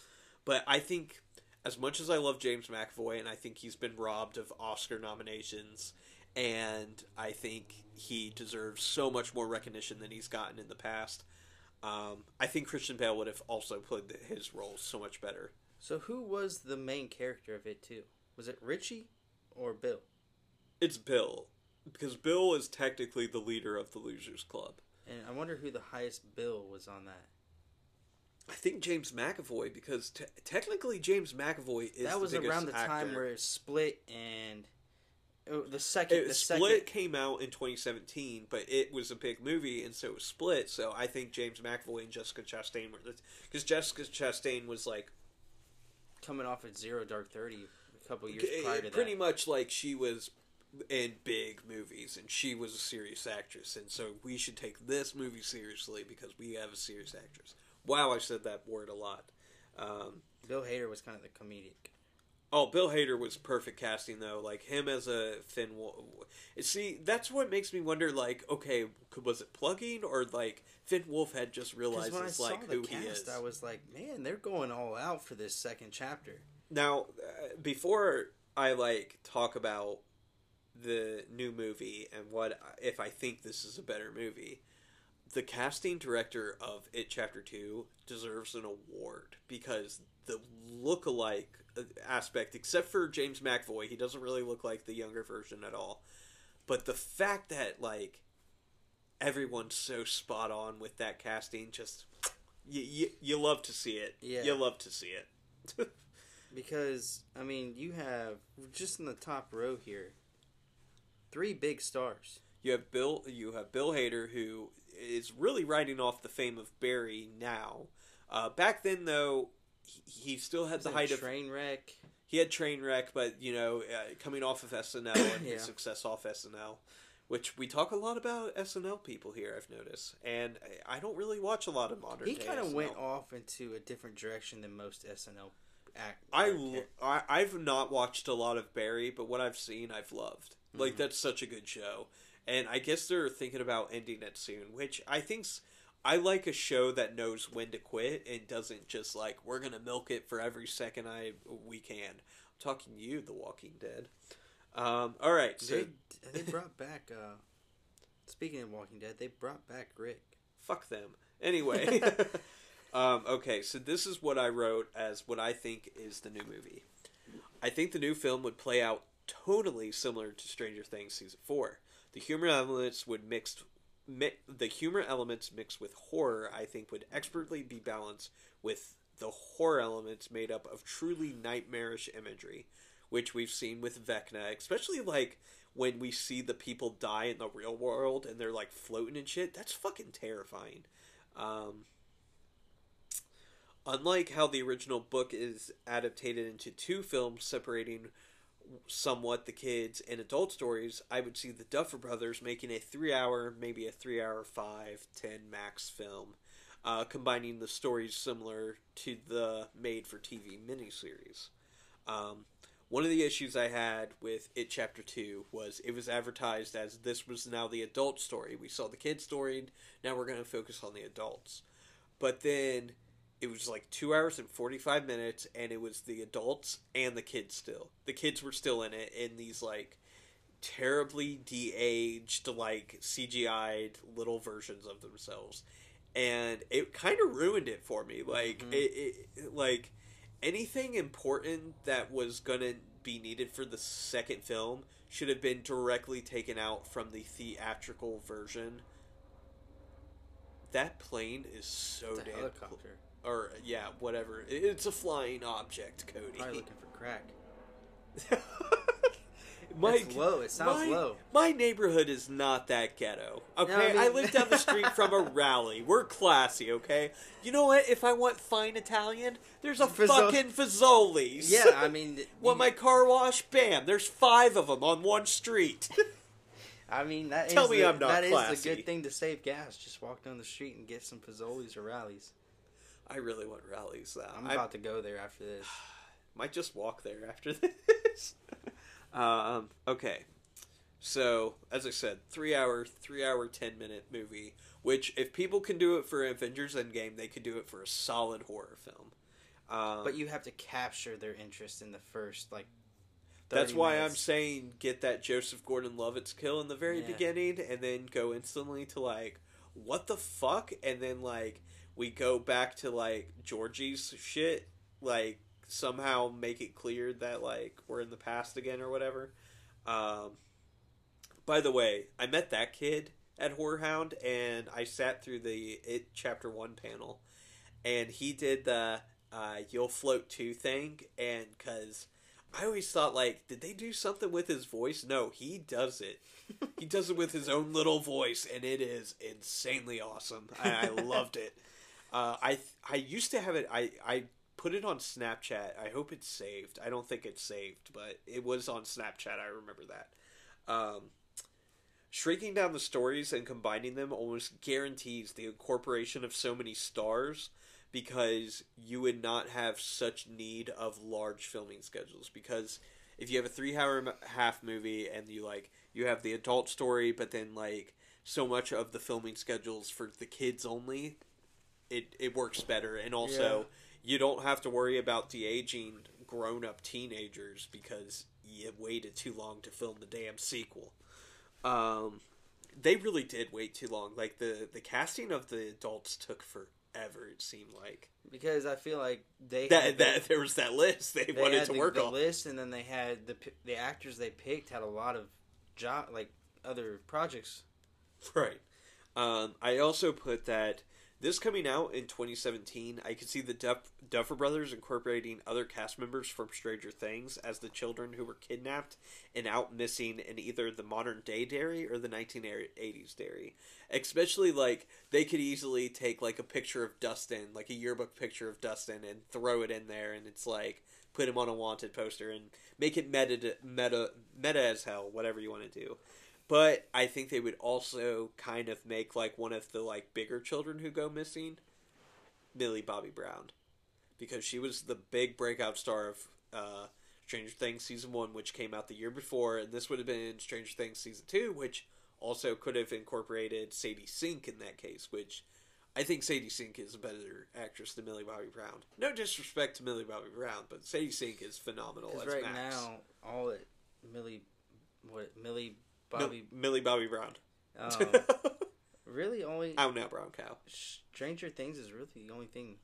But I think as much as I love James McAvoy and I think he's been robbed of Oscar nominations and I think he deserves so much more recognition than he's gotten in the past. Um, I think Christian Bale would have also played his role so much better. So who was the main character of It Too? Was it Richie or Bill? It's Bill because Bill is technically the leader of the Losers Club. And I wonder who the highest bill was on that. I think James McAvoy because te- technically James McAvoy is that was the around the time actor. where it split and oh, the second It, the Split second came out in 2017, but it was a big movie, and so it was Split. So I think James McAvoy and Jessica Chastain were because Jessica Chastain was like coming off at Zero Dark Thirty a couple years prior to pretty that. much like she was in big movies, and she was a serious actress, and so we should take this movie seriously because we have a serious actress. Wow, I said that word a lot. Um, Bill Hader was kind of the comedic. Oh, Bill Hader was perfect casting though. Like him as a Finn. Wolf. See, that's what makes me wonder. Like, okay, was it plugging or like Finn Wolfhard just realized when I saw like the who cast, he is. I was like, man, they're going all out for this second chapter. Now, uh, before I like talk about the new movie and what if I think this is a better movie, the casting director of It Chapter Two deserves an award because the look-alike uh, aspect, except for James McAvoy, he doesn't really look like the younger version at all. But the fact that like everyone's so spot on with that casting, just you you, you love to see it. Yeah. you love to see it. Because I mean, you have just in the top row here, three big stars. You have Bill. You have Bill Hader, who is really riding off the fame of Barry now. Uh, back then, though, he, he still had the height of Trainwreck. he had Trainwreck, but you know, uh, coming off of SNL and Yeah. his success off SNL, which we talk a lot about SNL people here. I've noticed, and I- don't really watch a lot of modern. He kind of went off into a different direction than most SNL act. I, I I've not watched a lot of Barry, but what I've seen, I've loved. Like Mhm. that's such a good show, and I guess they're thinking about ending it soon, which I think's. I like a show that knows when to quit and doesn't just like we're gonna milk it for every second I we can. I'm talking to you, The Walking Dead. Um, all right, so they they brought back. uh Speaking of Walking Dead, they brought back Rick. fuck them. Anyway, um, okay, so this is what I wrote as what I think is the new movie. I think the new film would play out totally similar to Stranger Things season four. The humor elements would mixed. Mi- the humor elements mixed with horror, I think, would expertly be balanced with the horror elements made up of truly nightmarish imagery, which we've seen with Vecna, especially like when we see the people die in the real world and they're like floating and shit. That's fucking terrifying. Um, unlike how the original book is adapted into two films separating somewhat the kids and adult stories, I would see the Duffer Brothers making a three hour, maybe a three hour, five, ten max film, uh, combining the stories similar to the made for TV miniseries. Um, one of the issues I had with It Chapter 2 was it was advertised as this was now the adult story. We saw the kid story, now we're going to focus on the adults. But then it was like two hours and 45 minutes and it was the adults and the kids still. The kids were still in it in these like terribly de-aged like cgi'd little versions of themselves. And it kind of ruined it for me. Like Mhm. it, it like anything important that was gonna be needed for the second film should have been directly taken out from the theatrical version. That plane is so a damn helicopter. Or yeah, whatever. It's a flying object, Cody. Probably looking for crack. It's low. It sounds my, low. My neighborhood is not that ghetto. Okay, I mean- I live down the street from a rally. We're classy. Okay, you know what? If I want fine Italian, there's a Fazzo- fucking Fazoli's. Yeah, I mean, want my car wash? Bam! There's five of them on one street. I mean, that is Tell me the, I'm not that is classy. the good thing to save gas. Just walk down the street and get some Fazoli's or Rally's. I really want Rally's though. I'm I- about to go there after this. Might just walk there after this. um, okay. So, as I said, three hour, three hour, ten minute movie. Which, if people can do it for Avengers Endgame, they could do it for a solid horror film. Um, But you have to capture their interest in the first like. that's 30 why I'm saying get that Joseph Gordon-Levitt's kill in the very Yeah. beginning, and then go instantly to like, what the fuck, and then like we go back to like Georgie's shit, like somehow make it clear that like we're in the past again or whatever. Um, by the way, I met that kid at Horror and I sat through the It Chapter One panel, and he did the uh, "You'll Float Too" thing, and because I always thought like, did they do something with his voice? No, he does it. he does it with his own little voice, and it is insanely awesome. I, I loved it. Uh, I I used to have it. I I put it on Snapchat. I hope it's saved. I don't think it's saved, but it was on Snapchat. I remember that. Um, shrinking down the stories and combining them almost guarantees the incorporation of so many stars because you would not have such need of large filming schedules because if you have a three hour half movie and you like you have the adult story but then like so much of the filming schedules for the kids only it it works better. And also you don't have to worry about de aging grown up teenagers because you waited too long to film the damn sequel. Um they really did wait too long. Like the the casting of the adults took forever it seemed like. Because I feel like they that, had that there was that list they, they wanted to the, work the on. list, and then they had the the actors they picked had a lot of job like other projects. Right. Um, I also put that this coming out in 2017, I could see the Duff- Duffer Brothers incorporating other cast members from Stranger Things as the children who were kidnapped and out missing in either the modern day Derry or the 1980s Derry. Especially like they could easily take like a picture of Dustin, like a yearbook picture of Dustin, and throw it in there, and it's like put him on a wanted poster and make it meta meta meta as hell, whatever you want to do but I think they would also kind of make like one of the like bigger children who go missing, Millie Bobby Brown, because she was the big breakout star of uh, Stranger Things season one, which came out the year before, and this would have been Stranger Things season two, which also could have incorporated Sadie Sink in that case, which I think Sadie Sink is a better actress than Millie Bobby Brown. No disrespect to Millie Bobby Brown, but Sadie Sink is phenomenal as Because right Max. now, all it Millie, what Millie Bobby, Millie Bobby Brown. um, really only I'm now, brown cow. Stranger Things is really the only thing.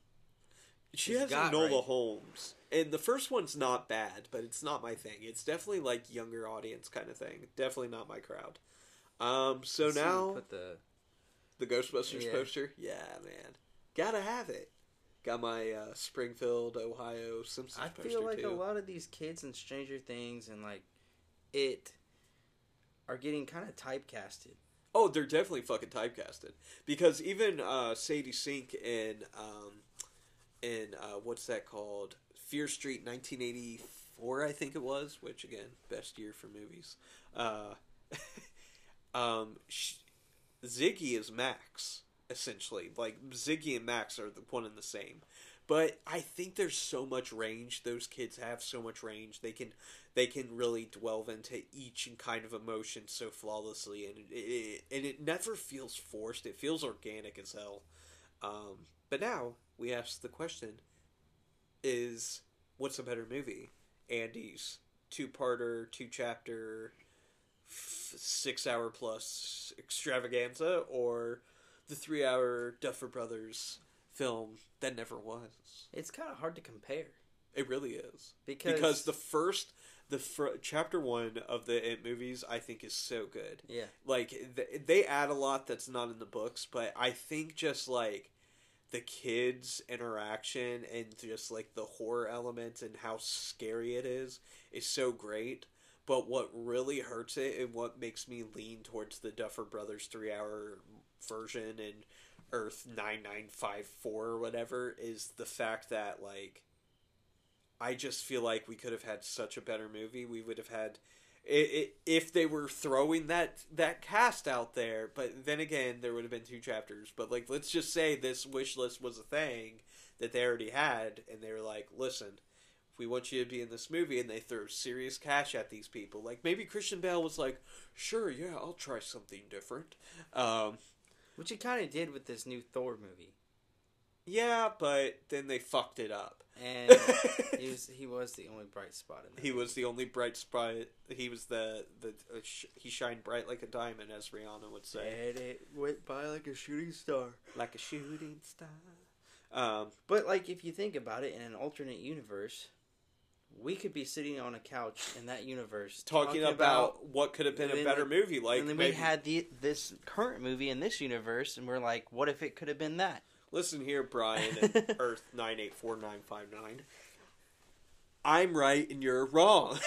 She has got Enola right. Holmes, and the first one's not bad, but it's not my thing. It's definitely like younger audience kind of thing. Definitely not my crowd. Um, so Let's now put the the Ghostbusters Yeah. poster, yeah, man, gotta have it. Got my uh, Springfield, Ohio Simpsons I feel like too. a lot of these kids in Stranger Things and like it are getting kind of typecasted. Oh, they're definitely fucking typecasted because even uh, Sadie Sink in um, in uh, what's that called? Fear Street, nineteen eighty four, I think it was. Which again, best year for movies. Uh, um, Ziggy is Max essentially. Like Ziggy and Max are the one and the same. But I think there's so much range. Those kids have so much range. They can they can really delve into each kind of emotion so flawlessly, and it, it and it never feels forced. It feels organic as hell. Um, but now we ask the question: Is what's a better movie? Andy's two parter, two chapter, f- six hour plus extravaganza, or the three hour Duffer Brothers film that never was? It's kind of hard to compare It really is because, because the first the fir- chapter one of the It movies I think is so good. yeah Like th- they add a lot that's not in the books, but I think just like the kids' interaction and just like the horror element and how scary it is is so great. But what really hurts it and what makes me lean towards the Duffer Brothers three hour version and Earth nine nine five four or whatever is the fact that like I just feel like we could have had such a better movie. We would have had i i if they were throwing that that cast out there. But then again, there would have been two chapters. But like, let's just say this wish list was a thing that they already had, and they were like, "Listen, we want you to be in this movie," and they throw serious cash at these people. Like maybe Christian Bale was like, "Sure, yeah, I'll try something different." Um, which he kind of did with this new Thor movie, yeah, but then they fucked it up. and he was he was the only bright spot in that. He was the only bright spot. He was the the uh, sh- he shined bright like a diamond, as Rihanna would say, and it went by like a shooting star. like a shooting star. Um, But like, if you think about it, in an alternate universe, we could be sitting on a couch in that universe talking, about, what could have been a better the- movie, like and then maybe, we had the this current movie in this universe, and we're like, what if it could have been that? Listen here, Brian and Earth nine eight four nine five nine. I'm right and you're wrong.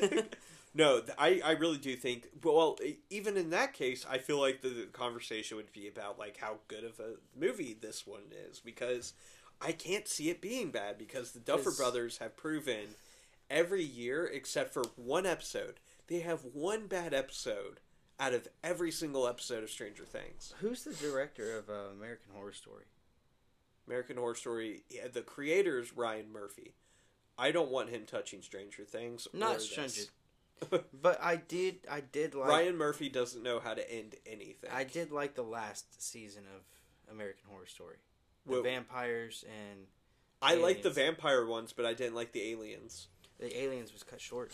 no, I, I really do think. Well, even in that case, I feel like the, the conversation would be about like how good of a movie this one is because I can't see it being bad because the Duffer Brothers have proven every year except for one episode they have one bad episode out of every single episode of Stranger Things. Who's the director of uh, American Horror Story? American Horror Story. yeah, The creator is Ryan Murphy. I don't want him touching Stranger Things. or Not. Stranger. But I did, I did like, Ryan Murphy doesn't know how to end anything. I did like the last season of American Horror Story. The Well, vampires and I liked the vampire ones, but I didn't like the aliens. the aliens was cut short.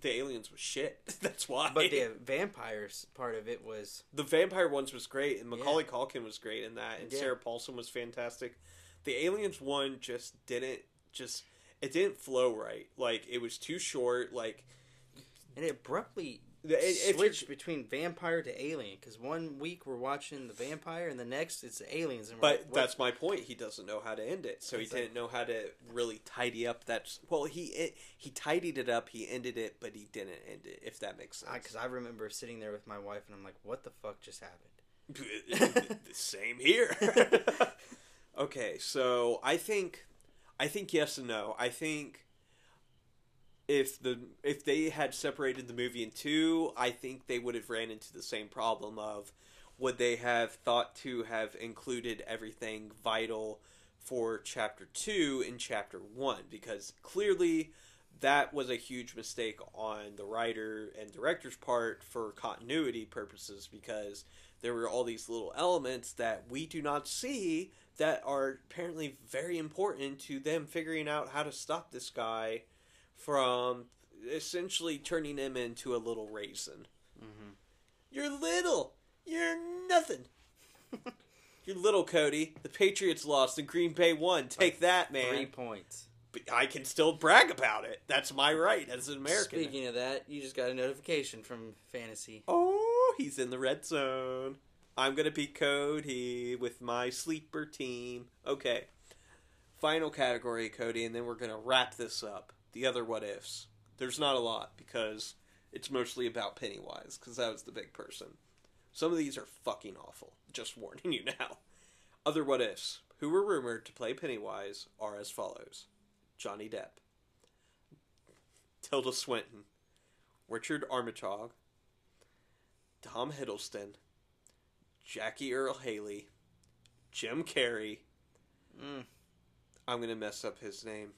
The aliens was shit. That's why. But the vampires part of it was the vampire ones was great, and Macaulay Culkin was great in that, and Yeah. Sarah Paulson was fantastic. The aliens one just didn't just it didn't flow right. Like it was too short. Like and it abruptly if switched between vampire to alien because one week we're watching the vampire and the next it's the aliens But like, that's my point. He doesn't know how to end it, so he didn't know how to really tidy up that. Well, he it, he tidied it up. He ended it, but he didn't end it. If that makes sense. because I, remember sitting there with my wife and I'm like, what the fuck just happened? Same here. okay, so I think, I think yes and no. I think if the if they had separated the movie in two, I think they would have ran into the same problem of would they have thought to have included everything vital for chapter two in chapter one? Because clearly that was a huge mistake on the writer and director's part for continuity purposes because there were all these little elements that we do not see that are apparently very important to them figuring out how to stop this guy from essentially turning him into a little raisin. Mm-hmm. You're little. You're nothing. You're little, Cody. The Patriots lost and Green Bay won. Take that, man. Three points. But I can still brag about it. That's my right as an American. Speaking of that, you just got a notification from Fantasy. Oh, he's in the red zone. I'm gonna beat Cody with my sleeper team. Okay. Final category, Cody, and then we're gonna wrap this up. The other what ifs. There's not a lot because It's mostly about Pennywise because that was the big person. Some of these are fucking awful. Just warning you now. Other what ifs who were rumored to play Pennywise are as follows: Johnny Depp, Tilda Swinton, Richard Armitage, Tom Hiddleston, Jackie Earle Haley, Jim Carrey. Mm. I'm gonna mess up his name.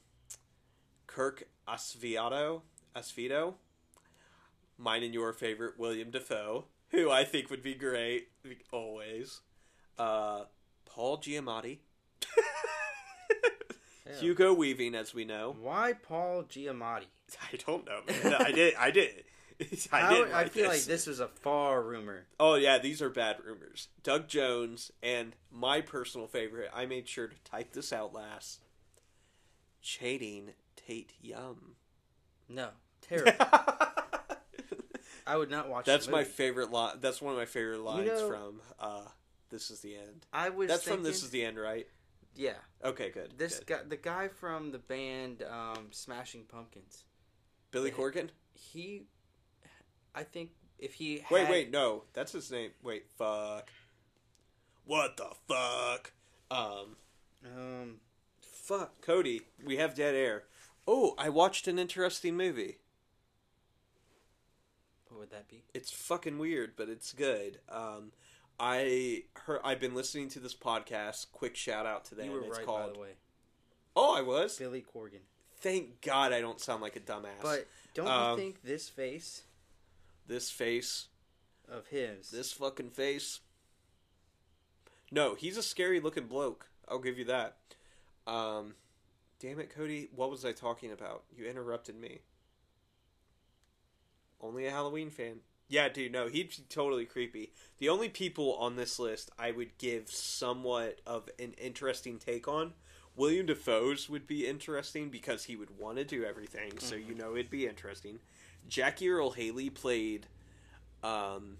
Kirk Asviato, Asvito. Mine and your favorite William Dafoe, who I think would be great always. Uh, Paul Giamatti. Hugo Weaving, as we know. Why Paul Giamatti? I don't know, man. I did. I did. I. I write feel like this was a far rumor. Oh yeah, these are bad rumors. Doug Jones and my personal favorite. I made sure to type this out last. Channing Tatum. No, terrible. I would not watch. That's my favorite line. That's one of my favorite lines know- from uh, "This Is the End." I was. That's thinking, from "This Is the End," right? Yeah, Okay, good. this good. guy, the guy from the band um, Smashing Pumpkins. Billy Corgan. He, I think, if he had, Wait, wait, no, that's his name. Wait, fuck. What the fuck? Um, um, fuck, Cody. We have dead air. Oh, I watched an interesting movie. what would that be? It's fucking weird, but it's good. Um, I heard. I've been listening to this podcast. Quick shout out to them. you were it's right, called. by the way. Oh, I was. Billy Corgan. Thank God I don't sound like a dumbass. But don't Um, you think this face this face, of his? this fucking face. No, he's a scary looking bloke. I'll give you that. Um, damn it, Cody. What was I talking about? You interrupted me. Only a Halloween fan. Yeah, dude, no, he'd be totally creepy. The only people on this list I would give somewhat of an interesting take on, William Dafoe's would be interesting because he would want to do everything, so you know it'd be interesting. Jackie Earle Haley played um,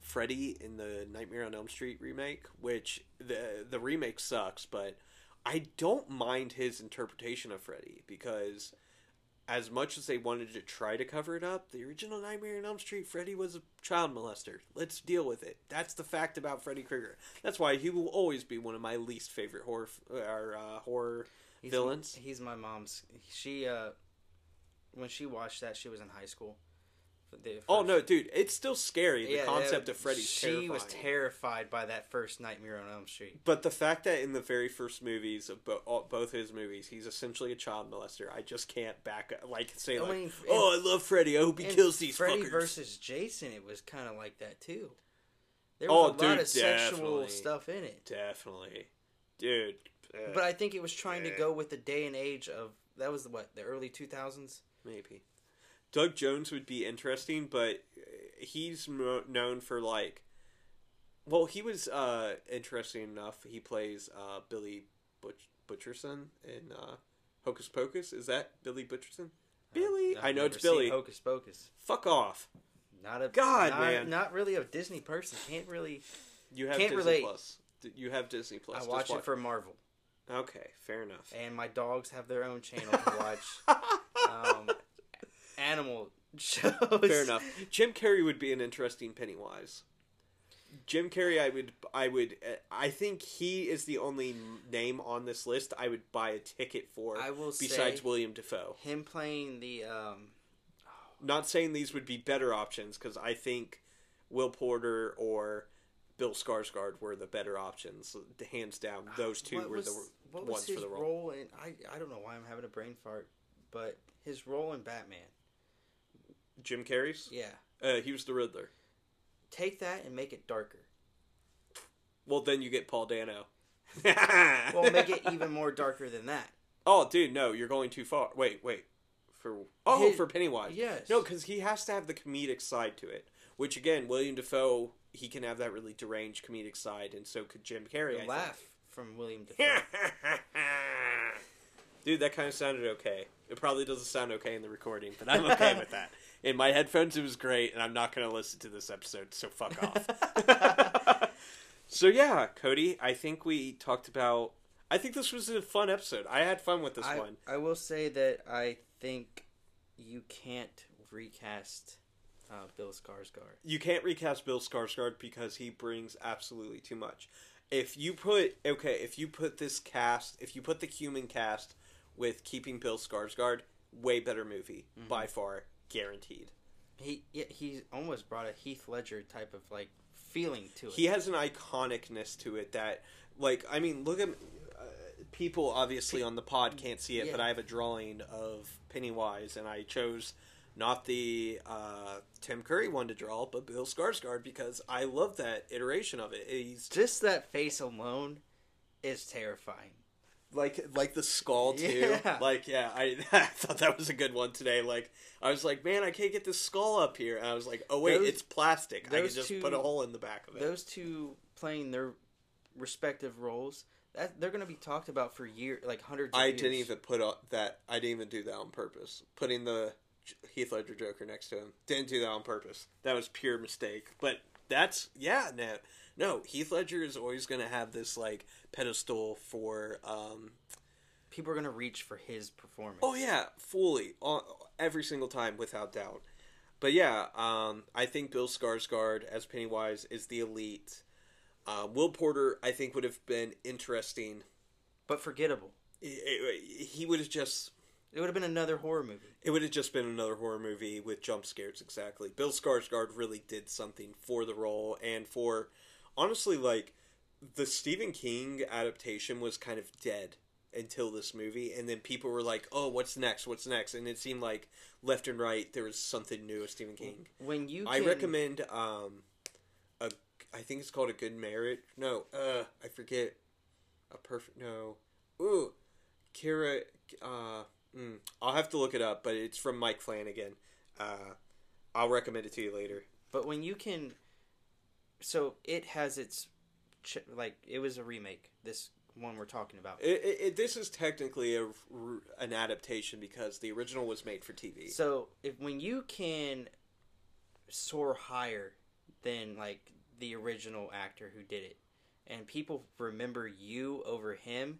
Freddy in the Nightmare on Elm Street remake, which the the remake sucks, but I don't mind his interpretation of Freddy because as much as they wanted to try to cover it up, the original Nightmare on Elm Street Freddy was a child molester. Let's deal with it. That's the fact about Freddy Krueger. That's why he will always be one of my least favorite horror or uh, horror He's- villains. He's my mom's. She uh, when she watched that, she was in high school. The Oh no, dude, it's still scary. The Yeah, concept yeah, of Freddy's She terrifying. was terrified by that first Nightmare on Elm Street. But the fact that in the very first movies of bo- all, both his movies, he's essentially a child molester, I just can't back up, like say I like, mean, "Oh, I love Freddy. I hope he kills these Freddy fuckers." versus Jason, it was kind of like that too. There Oh, was a lot of sexual stuff in it, Definitely, dude. uh, but I think it was trying to go with the day and age of that was what the early two thousands. maybe Doug Jones would be interesting, but he's mo- known for like, well, he was uh interesting enough. He plays uh Billy Butch- Butcherson in uh, Hocus Pocus. Is that Billy Butcherson? Billy, I've I know it's Billy. Hocus Pocus. Fuck off. Not a God, not, man. not really a Disney person. Can't really. You have Can't Disney relate. Plus. You have Disney Plus. I Just watch it for Marvel, Okay, fair enough. and my dogs have their own channel to watch um, animal shows. fair enough. Jim Carrey would be an interesting Pennywise. Jim Carrey, I would, I would, uh, I think he is the only name on this list I would buy a ticket for. I will besides William Dafoe. him playing the um, Not saying these would be better options because I think Will Poulter or Bill Skarsgård were the better options, hands down. Those two what were was, the what ones was his for the role. role in I I don't know why I'm having a brain fart, but his role in Batman. Jim Carrey's. Yeah, Uh, he was the Riddler. take that and make it darker. Well, then you get Paul Dano. Well, make it even more darker than that. Oh, dude, no, you're going too far. Wait, wait. For oh, His- for Pennywise. yes. No, because he has to have the comedic side to it. Which again, William Dafoe, he can have that really deranged comedic side, and so could Jim Carrey. The laugh from William Dafoe. Dude, that kind of sounded okay. It probably doesn't sound okay in the recording, but I'm okay with that. In my headphones, it was great, and I'm not going to listen to this episode, so fuck off. so yeah, Cody, I think we talked about. I think this was a fun episode. I had fun with this I, one. I will say that I think you can't recast uh, Bill Skarsgård. You can't recast Bill Skarsgård because he brings absolutely too much. If you put okay, if you put this cast, if you put the human cast with keeping Bill Skarsgård, way better movie Mhm. by far, guaranteed. He yeah, he almost brought a Heath Ledger type of like feeling to it. He has an iconicness to it that, like, I mean, look at uh, people obviously on the pod can't see it, Yeah. but I have a drawing of Pennywise, and I chose not the uh, Tim Curry one to draw, but Bill Skarsgård because I love that iteration of it. He's Just that face alone is terrifying. Like like the skull too. Yeah. Like yeah, I, I thought that was a good one today. Like I was like, man, I can't get this skull up here, and I was like, oh wait, Those- it's plastic. I can just two- put a hole in the back of it. Those two playing their respective roles, that they're going to be talked about for years, like hundreds. Of I years. didn't even put that. I didn't even do that on purpose. Putting the Heath Ledger Joker next to him didn't do that on purpose. That was pure mistake. But that's yeah, no, no. Heath Ledger is always going to have this like pedestal for. um People are going to reach for his performance. Oh yeah, fully on every single time without doubt. But yeah, um, I think Bill Skarsgård as Pennywise is the elite. Uh, Will Poulter, I think, would have been interesting. but forgettable. He- He would have just It would have been another horror movie. It would have just been another horror movie with jump scares, exactly. Bill Skarsgård really did something for the role and for, honestly, like, the Stephen King adaptation was kind of dead until this movie, and then people were like, oh, what's next? What's next? And it seemed like left and right there was something new with Stephen King. When you, I can- recommend, um, a, I think it's called A Good Marriage. No, uh, I forget. A Perfect, no. Ooh, Kira, uh, mm, I'll have to look it up, but it's from Mike Flanagan. Uh, I'll recommend it to you later. But when you can, so it has its, ch- like it was a remake. This one we're talking about. It, it, it, this is technically a, an adaptation because the original was made for TV. So if when you can soar higher than like the original actor who did it, and people remember you over him,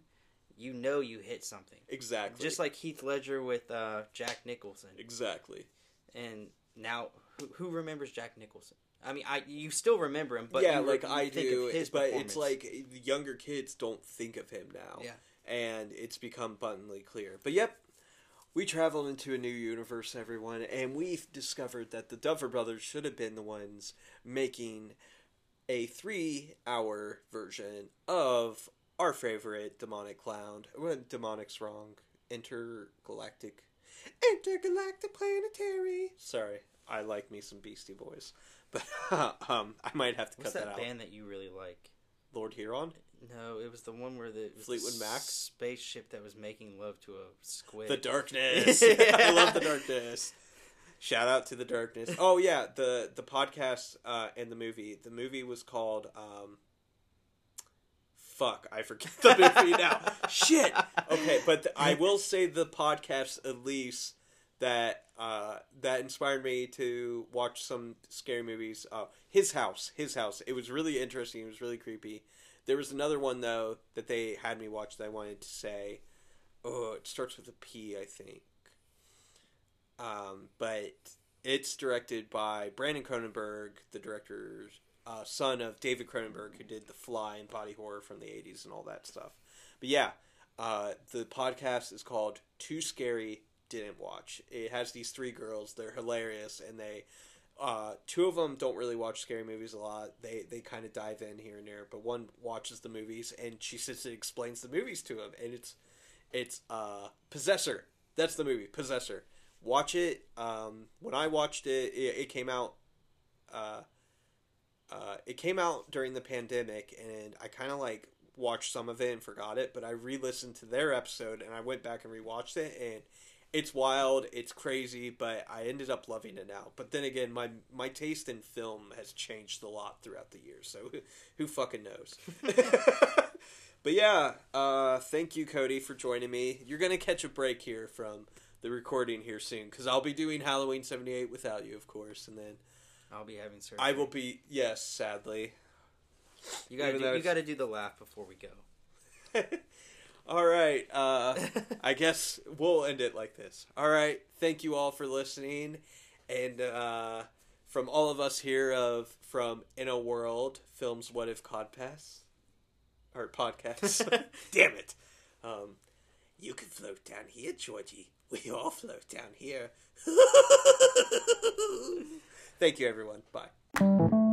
you know you hit something. exactly. Just like Heath Ledger with uh, Jack Nicholson, exactly. and now who, who remembers Jack Nicholson? I mean, I you still remember him, but yeah, you like you I think do, his but it's like the younger kids don't think of him now. Yeah. and it's become abundantly clear. But yep, we traveled into a new universe, everyone, and we've discovered that the Duffer Brothers should have been the ones making a three-hour version of our favorite demonic clown. Well, demonic's wrong. Intergalactic, intergalactic planetary. Sorry, I like me some Beastie Boys, but um, I might have to what's cut that that, out. band that you really like? Lord Huron. No, it was the one where the Fleetwood Mac? spaceship that was making love to a squid. The darkness. I love the darkness. Shout out to the darkness. Oh yeah, the the podcast uh, and the movie. The movie was called. Um, fuck, I forget the movie now. Shit. Okay, but th- I will say the podcast at least that uh, that inspired me to watch some scary movies. Uh, his house, his house. It was really interesting. It was really creepy. There was another one though that they had me watch that I wanted to say. Oh, it starts with a P, I think. Um, but it's directed by Brandon Cronenberg, the director's uh, son of David Cronenberg, who did The Fly and body horror from the '80s and all that stuff. But yeah, uh, the podcast is called Too Scary Didn't Watch. It has these three girls. They're hilarious, and they uh, two of them don't really watch scary movies a lot. They they kind of dive in here and there, but one watches the movies, and she sits and explains the movies to him, and it's it's uh, Possessor. That's the movie, Possessor. Watch it. Um, when I watched it, it, it came out. Uh, uh, it came out during the pandemic, and I kind of like watched some of it and forgot it. But I re-listened to their episode, and I went back and rewatched it, and it's wild, it's crazy, but I ended up loving it now. But then again, my my taste in film has changed a lot throughout the years, so who, fucking knows? but yeah, uh, thank you, Cody, for joining me. You're gonna catch a break here from the recording here soon because I'll be doing Halloween '78 without you, of course, and then I'll be having surgery. I will be yes, sadly. You gotta even do, you got to do the laugh before we go. all right, uh, I guess we'll end it like this. All right, thank you all for listening, and uh, from all of us here of from In a World Films What If Codpass or podcasts. Damn it. Um, you can float down here, Georgie. We all float down here. Thank you, everyone. Bye.